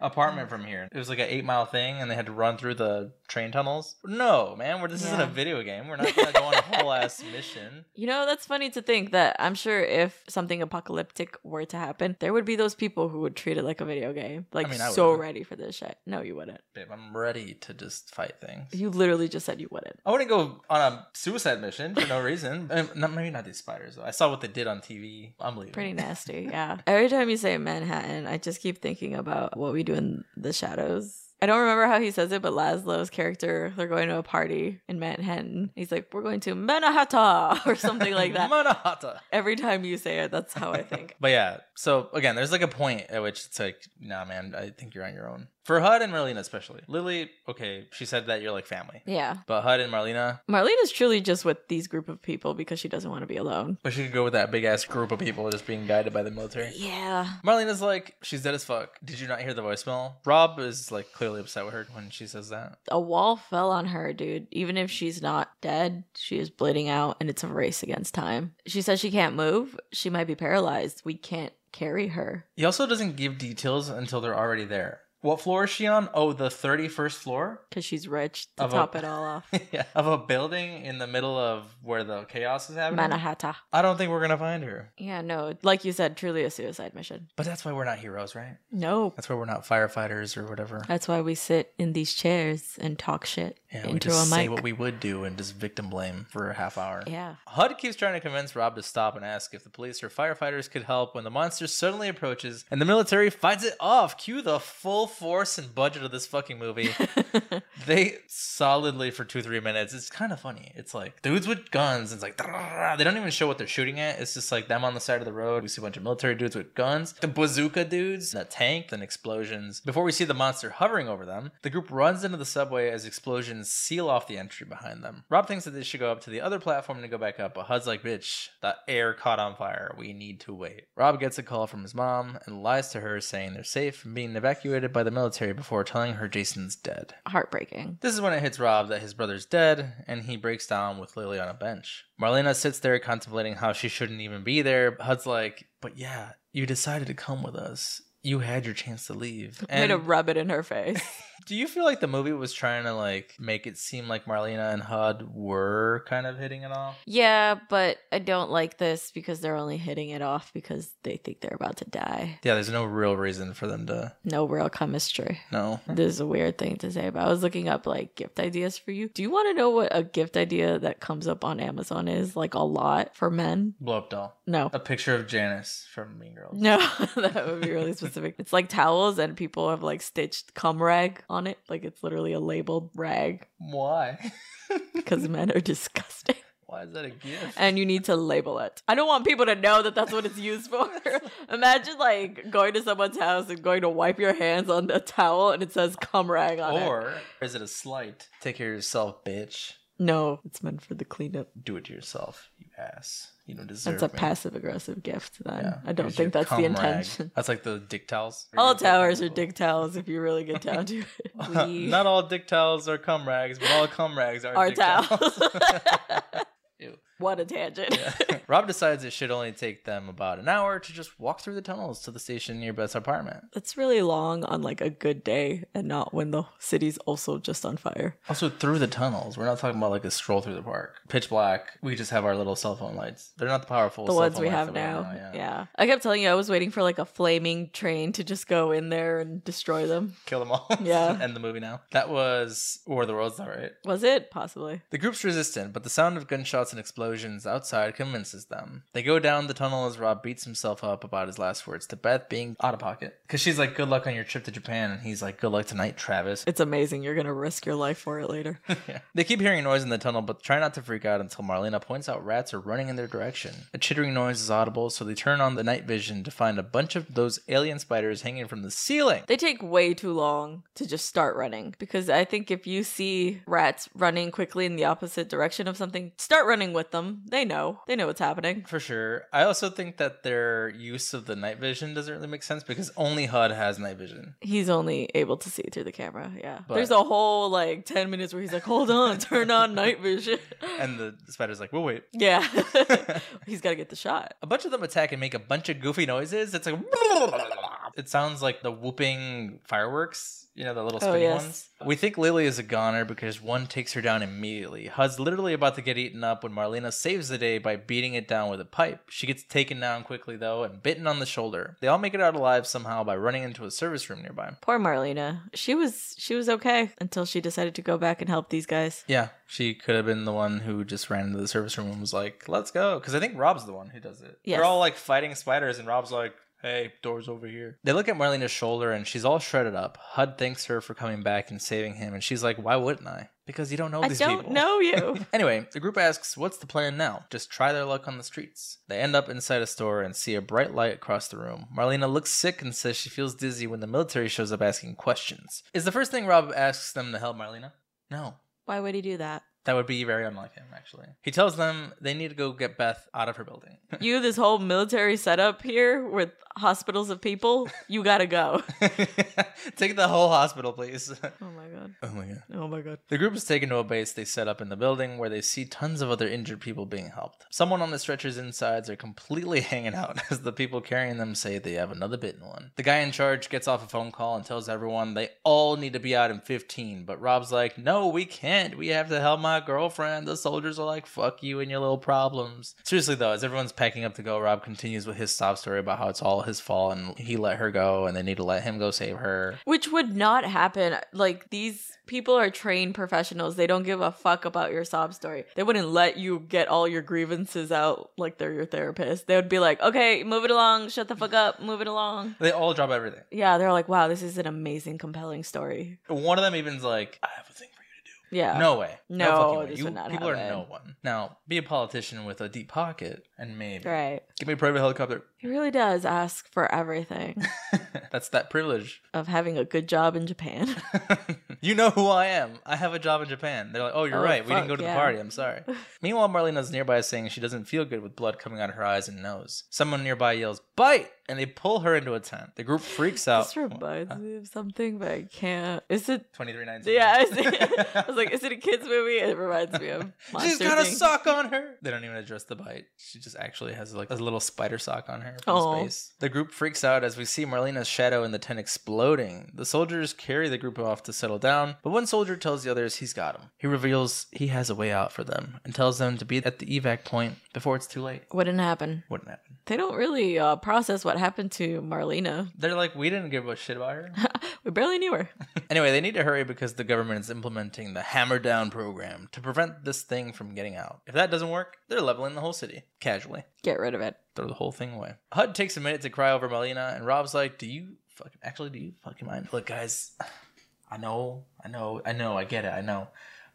apartment from here? It was like an eight mile thing, and they had to run through the train tunnels. No, man, we're, this isn't a video game. We're not gonna go on a whole ass mission. You know, that's funny to think that I'm sure if something apocalyptic were to happen, there would be those people who would treat it like a video game. Like, mean, I so would. ready for this shit. No, you wouldn't. Babe, I'm ready to just fight things. You literally just said you wouldn't. I wouldn't go on a suicide mission for no reason. Um, not, maybe not these spiders though. I saw what they did on TV. I'm leaving. Pretty nasty, yeah. Every time you say Manhattan, I just keep thinking about what we do in the shadows. I don't remember how he says it, but Laszlo's character, they're going to a party in Manhattan. He's like, we're going to Manhattan or something like that. Manahata. Every time you say it, that's how I think. But yeah, so again, there's like a point at which it's like, nah, man, I think you're on your own. For HUD and Marlena especially. Lily, okay, she said that you're like family. Yeah. But HUD and Marlena, Marlena's truly just with these group of people because she doesn't want to be alone. but she could go with that big ass group of people just being guided by the military. Yeah. Marlena's like, she's dead as fuck. Did you not hear the voicemail? Rob is like clearly upset with her when she says that. A wall fell on her, dude. Even if she's not dead, she is bleeding out and it's a race against time. She says she can't move. She might be paralyzed. We can't carry her. He also doesn't give details until they're already there. What floor is she on? Oh, the 31st floor? because she's rich to Of a- top it all off. yeah. Of a building in the middle of where the chaos is happening? Manhattan. I don't think we're gonna find her. Yeah, no, like you said, truly a suicide mission. But that's why we're not heroes, right? No, That's why we're not firefighters or whatever. that's why we sit in these chairs and talk shit Yeah, we into just a say mic. what we would do and just victim blame for a half hour. yeah, HUD keeps trying to convince Rob to stop and ask if the police or firefighters could help when the monster suddenly approaches and the military fights it off. Cue the full force and budget of this fucking movie. they solidly for two, three minutes. It's kind of funny. It's like dudes with guns. It's like they don't even show what they're shooting at. It's just like them on the side of the road. We see a bunch of military dudes with guns, the bazooka dudes, the tank, then explosions. Before we see the monster hovering over them, the group runs into the subway as explosions seal off the entry behind them. Rob thinks that they should go up to the other platform to go back up, but HUD's like, bitch, the air caught on fire. We need to wait. Rob gets a call from his mom and lies to her saying they're safe from being evacuated by the military before telling her Jason's dead. heartbreaking. This is when it hits Rob that his brother's dead, and he breaks down with Lily on a bench. Marlena sits there contemplating how she shouldn't even be there. HUD's like, but yeah, you decided to come with us. You had your chance to leave. Way to And rub it in her face. do you feel like the movie was trying to like make it seem like Marlena and HUD were kind of hitting it off? yeah, but I don't like this because they're only hitting it off because they think they're about to die. Yeah, there's no real reason for them to No real chemistry. No. This is a weird thing to say, but I was looking up like gift ideas for you. Do you want to know what a gift idea that comes up on Amazon is? Like a lot for men? Blow up doll. No. A picture of Janice from Mean Girls. No, that would be really specific. It's like towels, and people have like stitched cum rag on it. Like it's literally a labeled rag Why? because men are disgusting. Why is that a gift? And you need to label it. I don't want people to know that that's what it's used for. Imagine like going to someone's house and going to wipe your hands on a towel and it says cum rag on it. Or is it a slight? Take care of yourself, bitch. No, it's meant for the cleanup. Do it to yourself, you ass. You don't deserve That's a passive aggressive gift then. Yeah, I don't here's think that's the cum rag. intention. That's like the dick towels. All towers are dick towels if you really get down to it. Not all dick towels are cum rags, but all cum rags are are dick towels. Ew. What a tangent. Rob decides it should only take them about an hour to just walk through the tunnels to the station near Beth's apartment. It's really long on like a good day and not when the city's also just on fire. Also, through the tunnels. We're not talking about like a stroll through the park. Pitch black. We just have our little cell phone lights. They're not the powerful The ones we have that now. yeah. yeah. I kept telling you I was waiting for like a flaming train to just go in there and destroy them. Kill them all. Yeah. End the movie now. That was War of the Worlds, all right. Was it? Possibly. The group's resistant, but the sound of gunshots and explosions outside convinces them. They go down the tunnel as Rob beats himself up about his last words to Beth being out of pocket. Because she's like, good luck on your trip to Japan. And he's like, good luck tonight, Travis. It's amazing. You're going to risk your life for it later. Yeah. They keep hearing noise in the tunnel, but try not to freak out until Marlena points out rats are running in their direction. A chittering noise is audible, so they turn on the night vision to find a bunch of those alien spiders hanging from the ceiling. They take way too long to just start running because I think if you see rats running quickly in the opposite direction of something, start running with them. They know. They know what's happening. For sure. I also think that their use of the night vision doesn't really make sense because only HUD has night vision. He's only able to see through the camera. Yeah. But- There's a whole like 10 minutes where he's like, hold on, turn on night vision. And the spider's like, we'll wait. yeah. he's got to get the shot. A bunch of them attack and make a bunch of goofy noises. It's like it sounds like the whooping fireworks. You know, the little Oh, yes. ones. We think Lily is a goner because one takes her down immediately. HUD's literally about to get eaten up when Marlena saves the day by beating it down with a pipe. She gets taken down quickly though and bitten on the shoulder. They all make it out alive somehow by running into a service room nearby. Poor Marlena. She was she was okay until she decided to go back and help these guys. Yeah, she could have been the one who just ran into the service room and was like, "Let's go," because I think Rob's the one who does it. Yes. They're all like fighting spiders, and Rob's like, "Hey, doors over here." They look at Marlena's shoulder, and she's all shredded up. Hud thanks her for coming back and saving him, and she's like, "Why wouldn't I?" Because you don't know I these don't people. know you. Anyway, the group asks, What's the plan now? Just try their luck on the streets. They end up inside a store and see a bright light across the room. Marlena looks sick and says she feels dizzy when the military shows up asking questions. Is the first thing Rob asks them to help Marlena? No. Why would he do that? That would be very unlike him, actually. He tells them they need to go get Beth out of her building. You, this whole military setup here with hospitals of people, you gotta go. Take the whole hospital, please. Oh my god. oh my god. Oh my god. The group is taken to a base they set up in the building where they see tons of other injured people being helped. Someone on the stretcher's insides are completely hanging out as the people carrying them say they have another bitten one. The guy in charge gets off a phone call and tells everyone they all need to be out in 15, but Rob's like, no, we can't. We have to help my girlfriend. The soldiers are like, fuck you and your little problems. Seriously though, as everyone's packing up to go, Rob continues with his sob story about how it's all his fault and he let her go and they need to let him go save her. Which would not happen. Like these people are trained professionals. They don't give a fuck about your sob story. They wouldn't let you get all your grievances out like they're your therapist. They would be like, "Okay, move it along. Shut the fuck up. Move it along." They all drop everything. Yeah, they're like, "Wow, this is an amazing, compelling story." One of them even's like, I have a thing for you to do. Yeah. No way. No, fucking way. this You, would not people are no one. Now, be a politician with a deep pocket, and maybe Right. give me a private helicopter. He really does ask for everything That's that privilege. of having a good job in Japan. you know who I am. I have a job in Japan. They're like, oh, you're Oh, right. We didn't go to yeah. the party. I'm sorry. Meanwhile, Marlena's nearby saying she doesn't feel good with blood coming out of her eyes and nose. Someone nearby yells, bite! And they pull her into a tent. The group freaks out. this reminds me of something, but I can't. Is it? 2319. Yeah, is I was like, is it a kids movie? It reminds me of. She's got a sock on her. They don't even address the bite. She just actually has like a little spider sock on her from space. The group freaks out as we see Marlena's shadow in the tent exploding. The soldiers carry the group off to settle down, but one soldier tells the others he's got them. He reveals he has a way out for them and tells them to be at the evac point before it's too late. Wouldn't happen. Wouldn't happen. They don't really uh, process what happened to Marlena. They're like, we didn't give a shit about her. We barely knew her. anyway, they need to hurry because the government is implementing the Hammer Down program to prevent this thing from getting out. If that doesn't work, they're leveling the whole city casually. Get rid of it. throw the whole thing away. Hud takes a minute to cry over Marlena, and Rob's like, "Do you fucking actually? Do you fucking mind? Look, guys, I know, I know, I know, I get it, I know,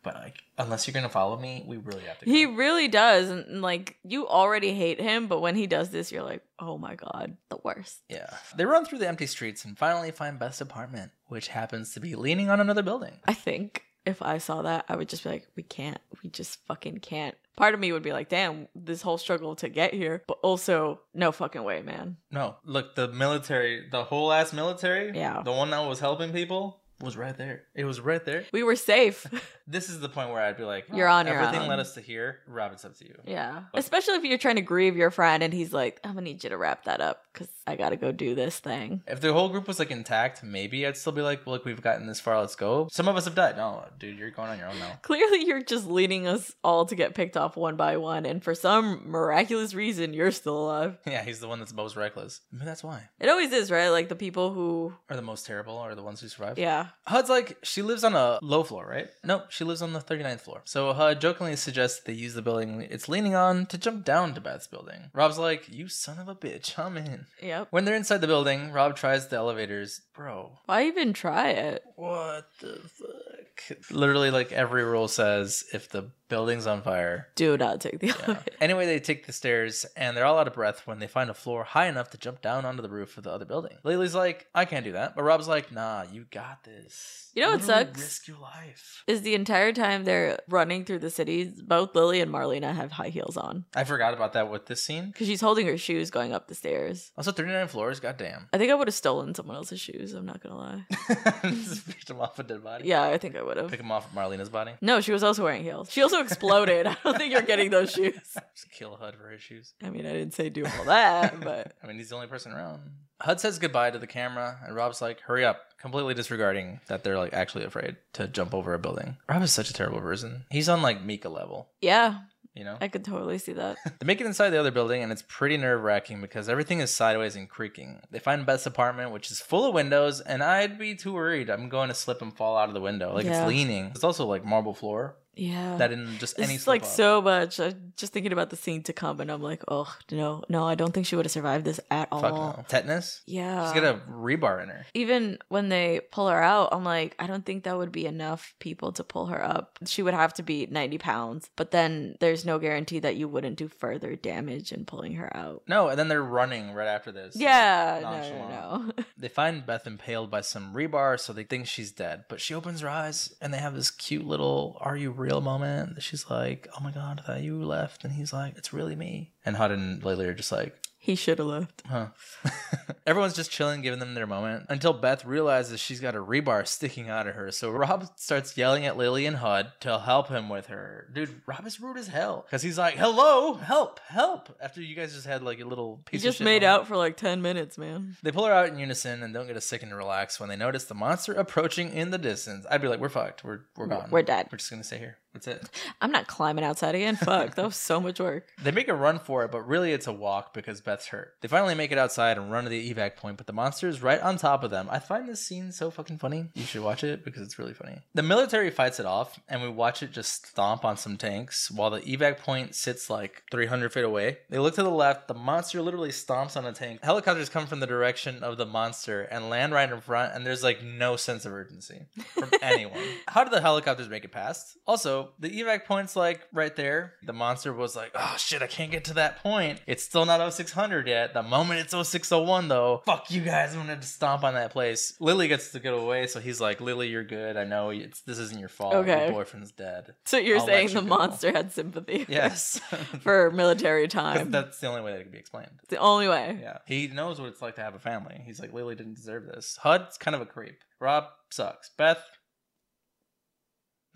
but like, unless you're gonna follow me, we really have to." Go. He really does. And, like, you already hate him, but when he does this, you're like, oh my God, the worst. yeah, they run through the empty streets and finally find Beth's apartment, which happens to be leaning on another building. I think if I saw that, I would just be like, we can't. We just fucking can't. Part of me would be like, damn, this whole struggle to get here. But also, no fucking way, man. No, look, the military, the whole ass military, Yeah. the one that was helping people, was right there. It was right there. We were safe. This is the point where I'd be like, You're on your everything own. led us to here. Rob, it's up to you. yeah. Especially if you're trying to grieve your friend and he's like, I'm gonna need you to wrap that up because I gotta go do this thing. If the whole group was like intact, maybe I'd still be like, look, we've gotten this far. Let's go. Some of us have died. No, dude, you're going on your own now. Clearly, you're just leading us all to get picked off one by one, and for some miraculous reason, you're still alive. Yeah, he's the one that's most reckless. Maybe that's why. It always is, right? Like the people who, Are the most terrible, are the ones who survive. yeah, HUD's like, she lives on a low floor, right? Nope, she lives on the 39th floor. So HUD jokingly suggests they use the building it's leaning on to jump down to Beth's building. Rob's like, you son of a bitch, I'm in. yep. When they're inside the building, Rob tries the elevators. Bro, Why even try it? what the fuck? Literally, like every rule says, if the building's on fire, Do not take the Yeah. Anyway, they take the stairs and they're all out of breath when they find a floor high enough to jump down onto the roof of the other building. Lily's like, I can't do that. But Rob's like, nah, you got this. You know what Literally sucks? Risk your life. Is the entire time they're running through the cities, both Lily and Marlena have high heels on I forgot about that with this scene. because she's holding her shoes going up the stairs. Also, 39 floors, goddamn. I think I would have stolen someone else's shoes. I'm not gonna lie. Just picked him off a dead body. Yeah, I think I would have. Pick him off Marlena's body. No, she was also wearing heels. She also exploded. I don't think you're getting those shoes. Just kill HUD for his shoes. I mean, I didn't say do all that, but I mean, he's the only person around. HUD says goodbye to the camera, and Rob's like, hurry up, completely disregarding that they're like actually afraid to jump over a building. Rob is such a terrible person. He's on like Mika level, yeah, you know? I could totally see that. They make it inside the other building, and it's pretty nerve wracking because everything is sideways and creaking. They find Beth's apartment, which is full of windows, and I'd be too worried. I'm going to slip and fall out of the window. Like Yeah. it's leaning. It's also like marble floor Yeah. that in just any It's like so much. I'm just thinking about the scene to come, and I'm like, oh no, no, I don't think she would have survived this at all. Fuck no. Tetanus. Yeah. She's got a rebar in her. Even when they pull her out, I'm like, I don't think that would be enough people to pull her up. She would have to be 90 pounds, but then there's no guarantee that you wouldn't do further damage in pulling her out. No, and then they're running right after this. Yeah, no, no, no. They find Beth impaled by some rebar, so they think she's dead. But she opens her eyes, and they have this cute little "Are you real?" Moment. She's like, "Oh my god, thought you left," and he's like, "It's really me." And Hud and Layla are just like, he should have left. Huh. Everyone's just chilling, giving them their moment until Beth realizes she's got a rebar sticking out of her. So Rob starts yelling at Lily and Hud to help him with her. Dude, Rob is rude as hell because he's like, "Hello, help, help!" After you guys just had like a little He piece. just of shit made out for like 10 minutes, man. They pull her out in unison and don't get a second to relax when they notice the monster approaching in the distance. I'd be like, "We're fucked. We're we're gone. We're dead. We're just gonna stay here. That's it." I'm not climbing outside again. Fuck, that was so much work. They make a run for it, but really it's a walk because Beth's hurt. They finally make it outside and run to the evac point, but the monster is right on top of them. I find this scene so fucking funny. You should watch it because it's really funny. The military fights it off, and we watch it just stomp on some tanks while the evac point sits like 300 feet away. They look to the left, the monster literally stomps on a tank. Helicopters come from the direction of the monster and land right in front, and there's like no sense of urgency from anyone. How did the helicopters make it past? Also, the evac point's like right there. The monster was like, oh shit, I can't get to that point. It's still not 0600 yet. The moment it's 0601 though, fuck you guys, I'm gonna stomp on that place. Lily gets to get away, so he's like, Lily, you're good. I know it's, this isn't your fault. Okay. Your boyfriend's dead. So you're I'll saying you the go. monster had sympathy? Yes. For military time. that's the only way that it can be explained. It's the only way. Yeah. He knows what it's like to have a family. He's like, Lily didn't deserve this. Hud's kind of a creep. Rob sucks. Beth,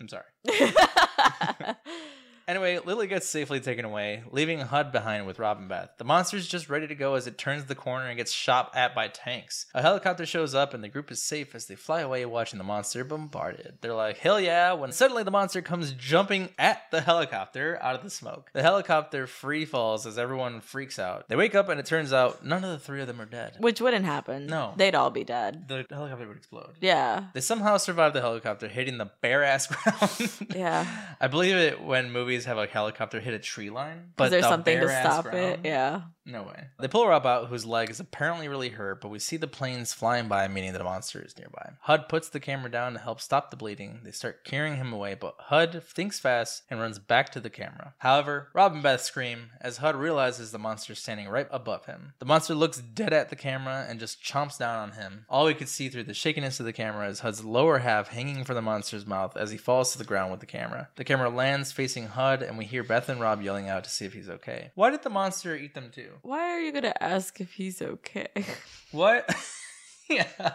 I'm sorry. Anyway, Lily gets safely taken away, leaving Hud behind with Rob and Beth. The monster's just ready to go as it turns the corner and gets shot at by tanks. A helicopter shows up and the group is safe as they fly away watching the monster bombarded. They're like, hell yeah, when suddenly the monster comes jumping at the helicopter out of the smoke. The helicopter free falls as everyone freaks out. They wake up and it turns out none of the three of them are dead. Which wouldn't happen. No. They'd all be dead. The helicopter would explode. Yeah. They somehow survive the helicopter hitting the bare ass ground. Yeah. I believe it when movies have a helicopter hit a tree line. But there's the something to stop it. ground? Yeah. No way. They pull Rob out, whose leg is apparently really hurt, but we see the planes flying by, meaning that a monster is nearby. Hud puts the camera down to help stop the bleeding. They start carrying him away, but Hud thinks fast and runs back to the camera. However, Rob and Beth scream as Hud realizes the monster is standing right above him. The monster looks dead at the camera and just chomps down on him. All we could see through the shakiness of the camera is Hud's lower half hanging from the monster's mouth as he falls to the ground with the camera. The camera lands facing Hud, and we hear Beth and Rob yelling out to see if he's okay. Why did the monster eat them too? Why are you to ask if he's okay? What? yeah.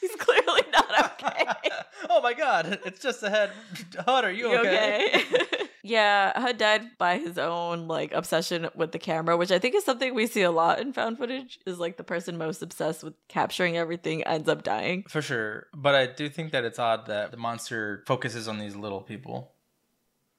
he's clearly not okay. Oh my god, it's just a head. Hud, are you, You okay? okay? yeah, Hud died by his own like obsession with the camera, which I think is something we see a lot in found footage. Is like the person most obsessed with capturing everything ends up dying. For sure. But I do think that it's odd that the monster focuses on these little people.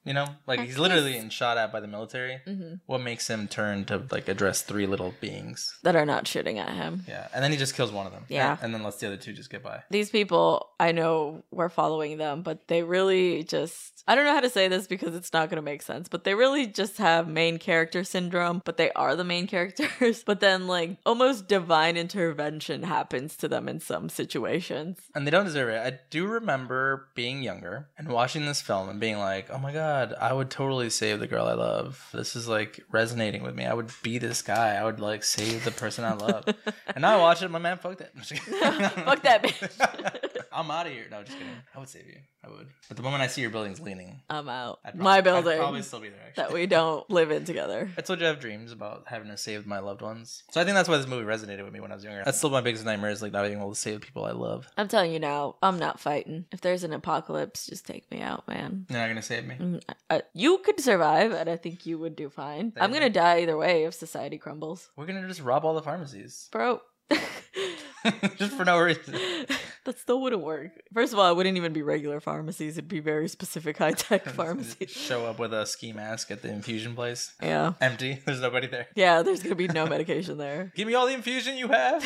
You know? Like he's literally getting shot at by the military. Mm-hmm. What makes him turn to like address three little beings? That are not shooting at him. Yeah. And then he just kills one of them. Yeah. And, and then lets the other two just get by. These people, I know we're following them, but they really just. I don't know how to say this because it's not going to make sense, but they really just have main character syndrome, but they are the main characters. But then, like, almost divine intervention happens to them in some situations. And they don't deserve it. I do remember being younger and watching this film and being like, oh my God, I would totally save the girl I love. This is like resonating with me. I would be this guy. I would like save the person I love. and now I watch it, my man, fuck that. Fuck that bitch. I'm out of here. No, just kidding. I would save you. I would. But the moment I see your buildings leaning, I'm out. I'd My building. I'd probably still be there. Actually. that we don't live in together. I told you I have dreams about having to save my loved ones. So I think that's why this movie resonated with me when I was younger. That's still my biggest nightmare is like not being able to save the people I love. I'm telling you now, I'm not fighting. If there's an apocalypse, just take me out, man. You're not gonna save me. I- you could survive, and I think you would do fine. I'm gonna die either way if society crumbles, We're gonna just rob all the pharmacies. bro. just for no reason. that still wouldn't work. First of all, it wouldn't even be regular pharmacies. It'd be very specific high tech pharmacies. Show up with a ski mask at the infusion place. Yeah. Empty. There's nobody there. Yeah, there's gonna be no medication there. Give me all the infusion you have.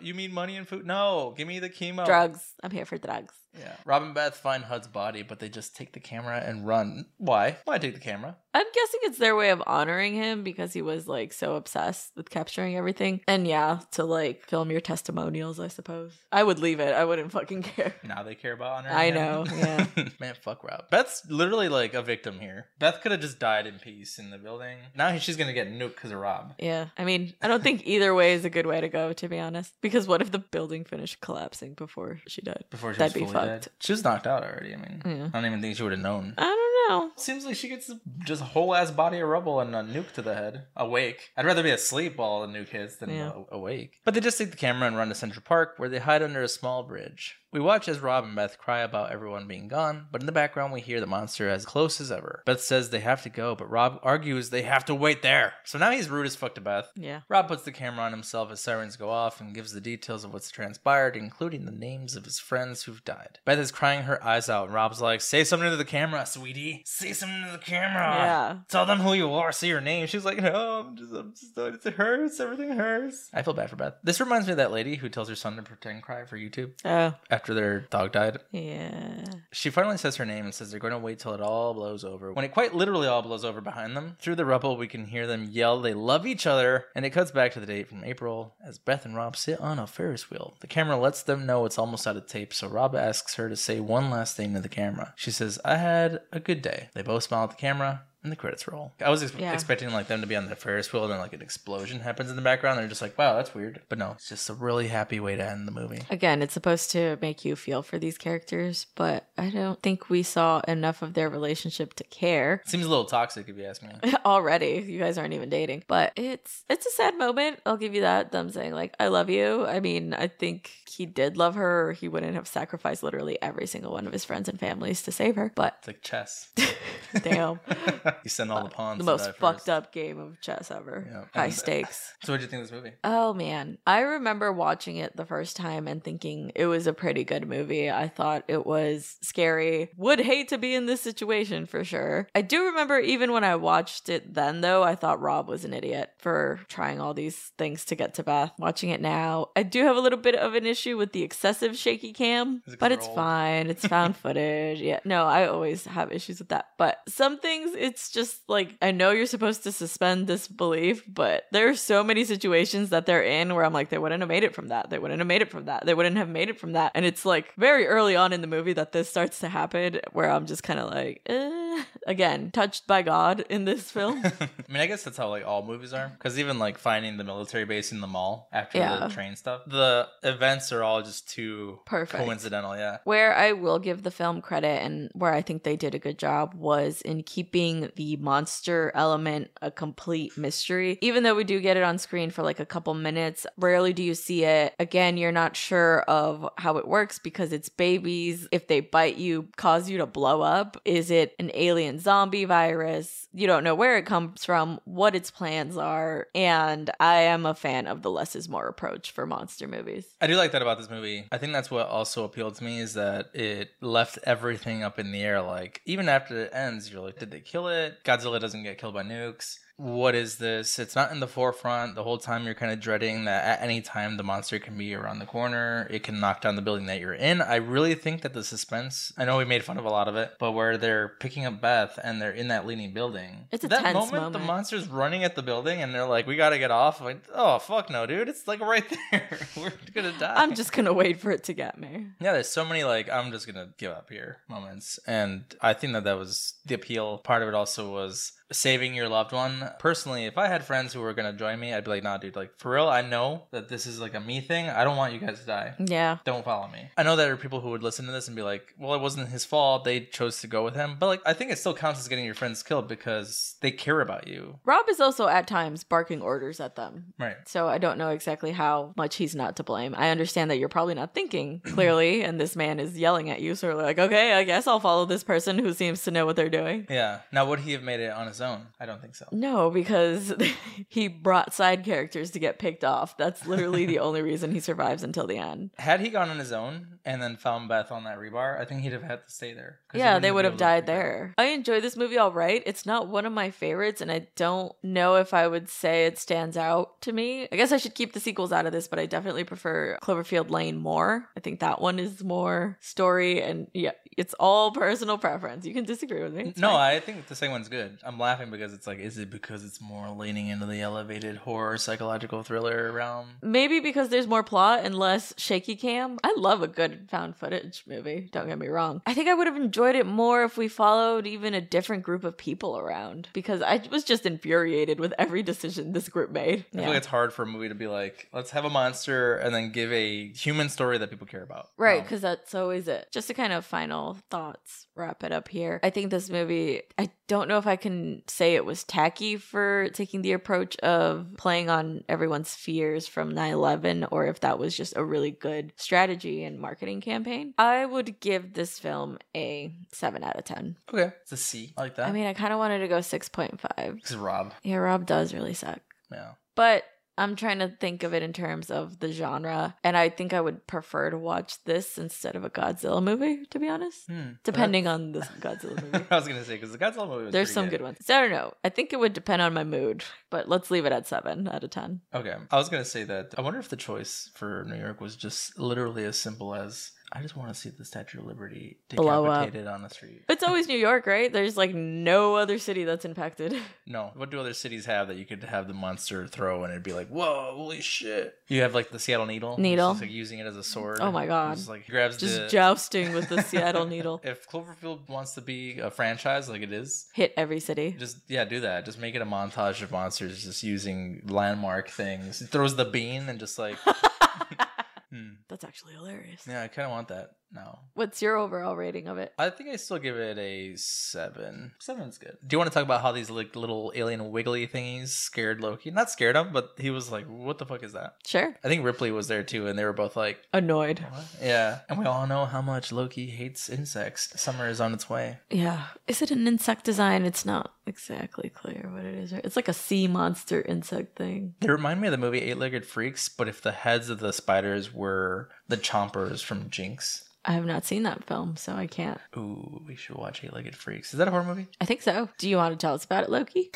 You mean money and food? No. Give me the chemo. Drugs. I'm here for drugs. Yeah. Rob and Beth find Hud's body, but they just take the camera and run. Why? Why take the camera? I'm guessing it's their way of honoring him because he was like so obsessed with capturing everything. And yeah, to like film your testimonials, I suppose. I would leave it. I wouldn't fucking care. Now they care about honor. I know, yeah. Man, fuck Rob. Beth's literally like a victim here. Beth could have just died in peace in the building. Now she's gonna get nuked because of Rob. Yeah. I mean, I don't think either way is a good way to go, to be honest. Because what if the building finished collapsing before she died? Before she That'd was be fully fucked. dead. She was knocked out already. I mean, Yeah. I don't even think she would have known. I don't know. Seems like she gets just a whole ass body of rubble and a nuke to the head. Awake. I'd rather be asleep while the nuke hits than Yeah. awake. But they just take the camera and run to Central Park, where they hide under a small bridge. We watch as Rob and Beth cry about everyone being gone, but in the background we hear the monster as close as ever. Beth says they have to go, but Rob argues they have to wait there. So now he's rude as fuck to Beth. Yeah. Rob puts the camera on himself as sirens go off and gives the details of what's transpired, including the names of his friends who've died. Beth is crying her eyes out, and Rob's like, Say something to the camera, sweetie. Say something to the camera. Yeah. Tell them who you are, say your name. She's like, No, I'm just, I'm just, it hurts. Everything hurts. I feel bad for Beth. This reminds me of that lady who tells her son to pretend cry for YouTube Oh, after their dog died. yeah. She finally says her name and says they're going to wait till it all blows over. When it quite literally all blows over behind them, through the rubble, we can hear them yell they love each other, and it cuts back to the date from April as Beth and Rob sit on a Ferris wheel. The camera lets them know it's almost out of tape, so Rob asks her to say one last thing to the camera. She says, I had a good day. They both smile at the camera. And the credits roll. I was ex- Yeah. expecting like them to be on the Ferris wheel and then like an explosion happens in the background. They're just like, wow, that's weird. But no, it's just a really happy way to end the movie. Again, it's supposed to make you feel for these characters, but I don't think we saw enough of their relationship to care. Seems a little toxic if you ask me. Already, you guys aren't even dating, but it's it's a sad moment. I'll give you that. Them saying like "I love you." I mean, I think he did love her, or he wouldn't have sacrificed literally every single one of his friends and families to save her. But It's like chess. damn, you send all the pawns. the most fucked first. up game of chess ever. Yeah. High And- stakes. So, what did you think of this movie? Oh man, I remember watching it the first time and thinking it was a pretty good movie. I thought it was scary. Would hate to be in this situation for sure. I do remember even when I watched it then though, I thought Rob was an idiot for trying all these things to get to Beth. Watching it now, I do have a little bit of an issue with the excessive shaky cam, it but it's old? fine. It's found footage. Yeah, no, I always have issues with that. But some things it's just like I know you're supposed to suspend disbelief, but there are so many situations that they're in where I'm like, they wouldn't have made it from that. They wouldn't have made it from that. They wouldn't have made it from that. And it's like very early on in the movie that this starts to happen where I'm just kind of like, eh. Again touched by God in this film. I mean, I guess that's how like all movies are. Because even like finding the military base in the mall after Yeah. the train stuff, the events are all just too Perfect. coincidental. Yeah. Where I will give the film credit and where I think they did a good job was in keeping the monster element a complete mystery. Even though we do get it on screen for like a couple minutes, rarely do you see it. Again, you're not sure of how it works because it's babies. If they bite you, cause you to blow up. Is it an alien zombie virus? You don't know where it comes from, what its plans are. And I am a fan of the less is more approach for monster movies. I do like that about this movie. I think that's what also appealed to me is that it left everything up in the air. Like, even after it ends, you're like, did they kill it? Godzilla doesn't get killed by nukes. What is this? It's not in the forefront. The whole time you're kind of dreading that at any time the monster can be around the corner. It can knock down the building that you're in. I really think that the suspense, I know we made fun of a lot of it, but where they're picking up Beth and they're in that leaning building. It's a that tense moment, moment. the monster's running at the building and they're like, we gotta get off. Like, oh, fuck no, dude. It's like right there. we're gonna die. I'm just gonna wait for it to get me. Yeah, there's so many like I'm just gonna give up here moments, and I think that that was the appeal. Part of it also was saving your loved one. Personally, if I had friends who were gonna join me, I'd be like, nah, dude, like for real, I know that this is like a me thing. I don't want you guys to die. Yeah. Don't follow me. I know there are people who would listen to this and be like, well, it wasn't his fault. They chose to go with him. But like, I think it still counts as getting your friends killed because they care about you. Rob is also at times barking orders at them. Right. So I don't know exactly how much he's not to blame. I understand that you're probably not thinking clearly, and this man is yelling at you. So we're like, okay, I guess I'll follow this person who seems to know what they're doing. Yeah. Now, would he have made it on his own? I don't think so. No, because he brought side characters to get picked off. That's literally the only reason he survives until the end. Had he gone on his own and then found Beth on that rebar, I think he'd have had to stay there. Yeah, they would have died figure it out. there. I enjoy this movie all right. It's not one of my favorites, and I don't know if I would say it stands out to me. I guess I should keep the sequels out of this, but I definitely prefer Cloverfield Lane more. I think that one is more story, and yeah, it's all personal preference. You can disagree with me. It's No, fine. I think the second one's good. I'm laughing because it's like, is it because it's more leaning into the elevated horror psychological thriller realm? Maybe because there's more plot and less shaky cam. I love a good found footage movie, don't get me wrong. I think I would have enjoyed it more if we followed even a different group of people around because I was just infuriated with every decision this group made. I feel like it's hard for a movie to be like, let's have a monster and then give a human story that people care about. Right, Um, because that's always it. Just to kind of final thoughts, wrap it up here. I think this movie, I don't know if I can say it was tacky for taking the approach of playing on everyone's fears from 9 11 or if that was just a really good strategy and marketing campaign. I would give this film a 7 out of 10. okay, it's a C. I like that. I mean, I kind of wanted to go 6.5. this is Rob. Yeah, Rob does really suck. Yeah. But I'm trying to think of it in terms of the genre, and I think I would prefer to watch this instead of a Godzilla movie, to be honest. Hmm. Depending on the Godzilla movie. I was gonna say because the Godzilla movie was There's some good ones. So I don't know. I think it would depend on my mood, but let's leave it at seven out of ten. Okay, I was gonna say that. I wonder if the choice for New York was just literally as simple as I just want to see the Statue of Liberty decapitated on the street. It's always New York, right? There's like no other city that's impacted. No, what do other cities have that you could have the monster throw and it'd be like, whoa, holy shit? You have like the Seattle Needle. Needle. just, like using it as a sword. Oh my God. Just like grabs Just the. jousting with the Seattle Needle. if Cloverfield wants to be a franchise like it is, Hit every city. just yeah, do that. Just make it a montage of monsters just using landmark things. It throws the bean and just like. Hmm. That's actually hilarious. Yeah, I kind of want that now. What's your overall rating of it? I think I still give it a seven. Seven's good. Do you want to talk about how these like little alien wiggly thingies scared Loki? Not scared him, but he was like, "What the fuck is that?" Sure. I think Ripley was there too, and they were both like, Annoyed. "What?" Yeah, and we all know how much Loki hates insects. Summer is on its way. Yeah. Is it an insect design? It's not exactly clear what it is. Right? It's like a sea monster insect thing. They remind me of the movie Eight Legged Freaks, but if the heads of the spiders were the chompers from Jinx. I have not seen that film, so I can't. Ooh, we should watch Eight Legged Freaks. Is that a horror movie? I think so. Do you want to tell us about it, Loki?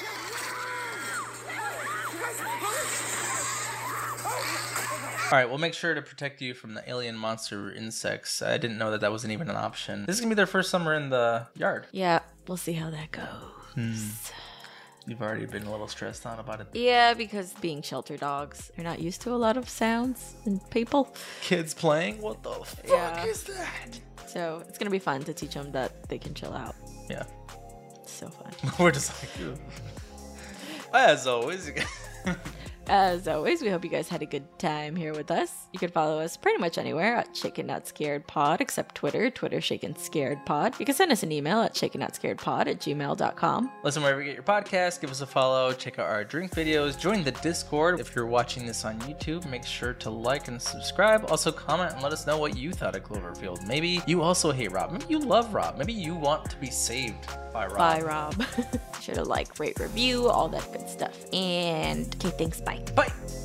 All right, we'll make sure to protect you from the alien monster insects. I didn't know that that wasn't even an option. This is gonna be their first summer in the yard. Yeah, we'll see how that goes. Hmm. You've already been a little stressed out about it. Yeah, because being shelter dogs, they're not used to a lot of sounds and people. Kids playing? What the fuck Yeah. is that? So it's to be fun to teach them that they can chill out. Yeah. So fun. We're just like, you. as always. As always, we hope you guys had a good time here with us. You can follow us pretty much anywhere at Shaken Not Scared Pod, except Twitter, Twitter Shaken Scared Pod. You can send us an email at shaken not scared pod at gmail.com. Listen wherever you get your podcast, give us a follow, check out our drink videos, join the Discord. If you're watching this on YouTube, make sure to like and subscribe. Also, comment and let us know what you thought of Cloverfield. Maybe you also hate Rob. Maybe you love Rob. Maybe you want to be saved by Rob. Bye, Rob. Should have like, rate, review, all that good stuff. And okay, thanks. Bye. Bye.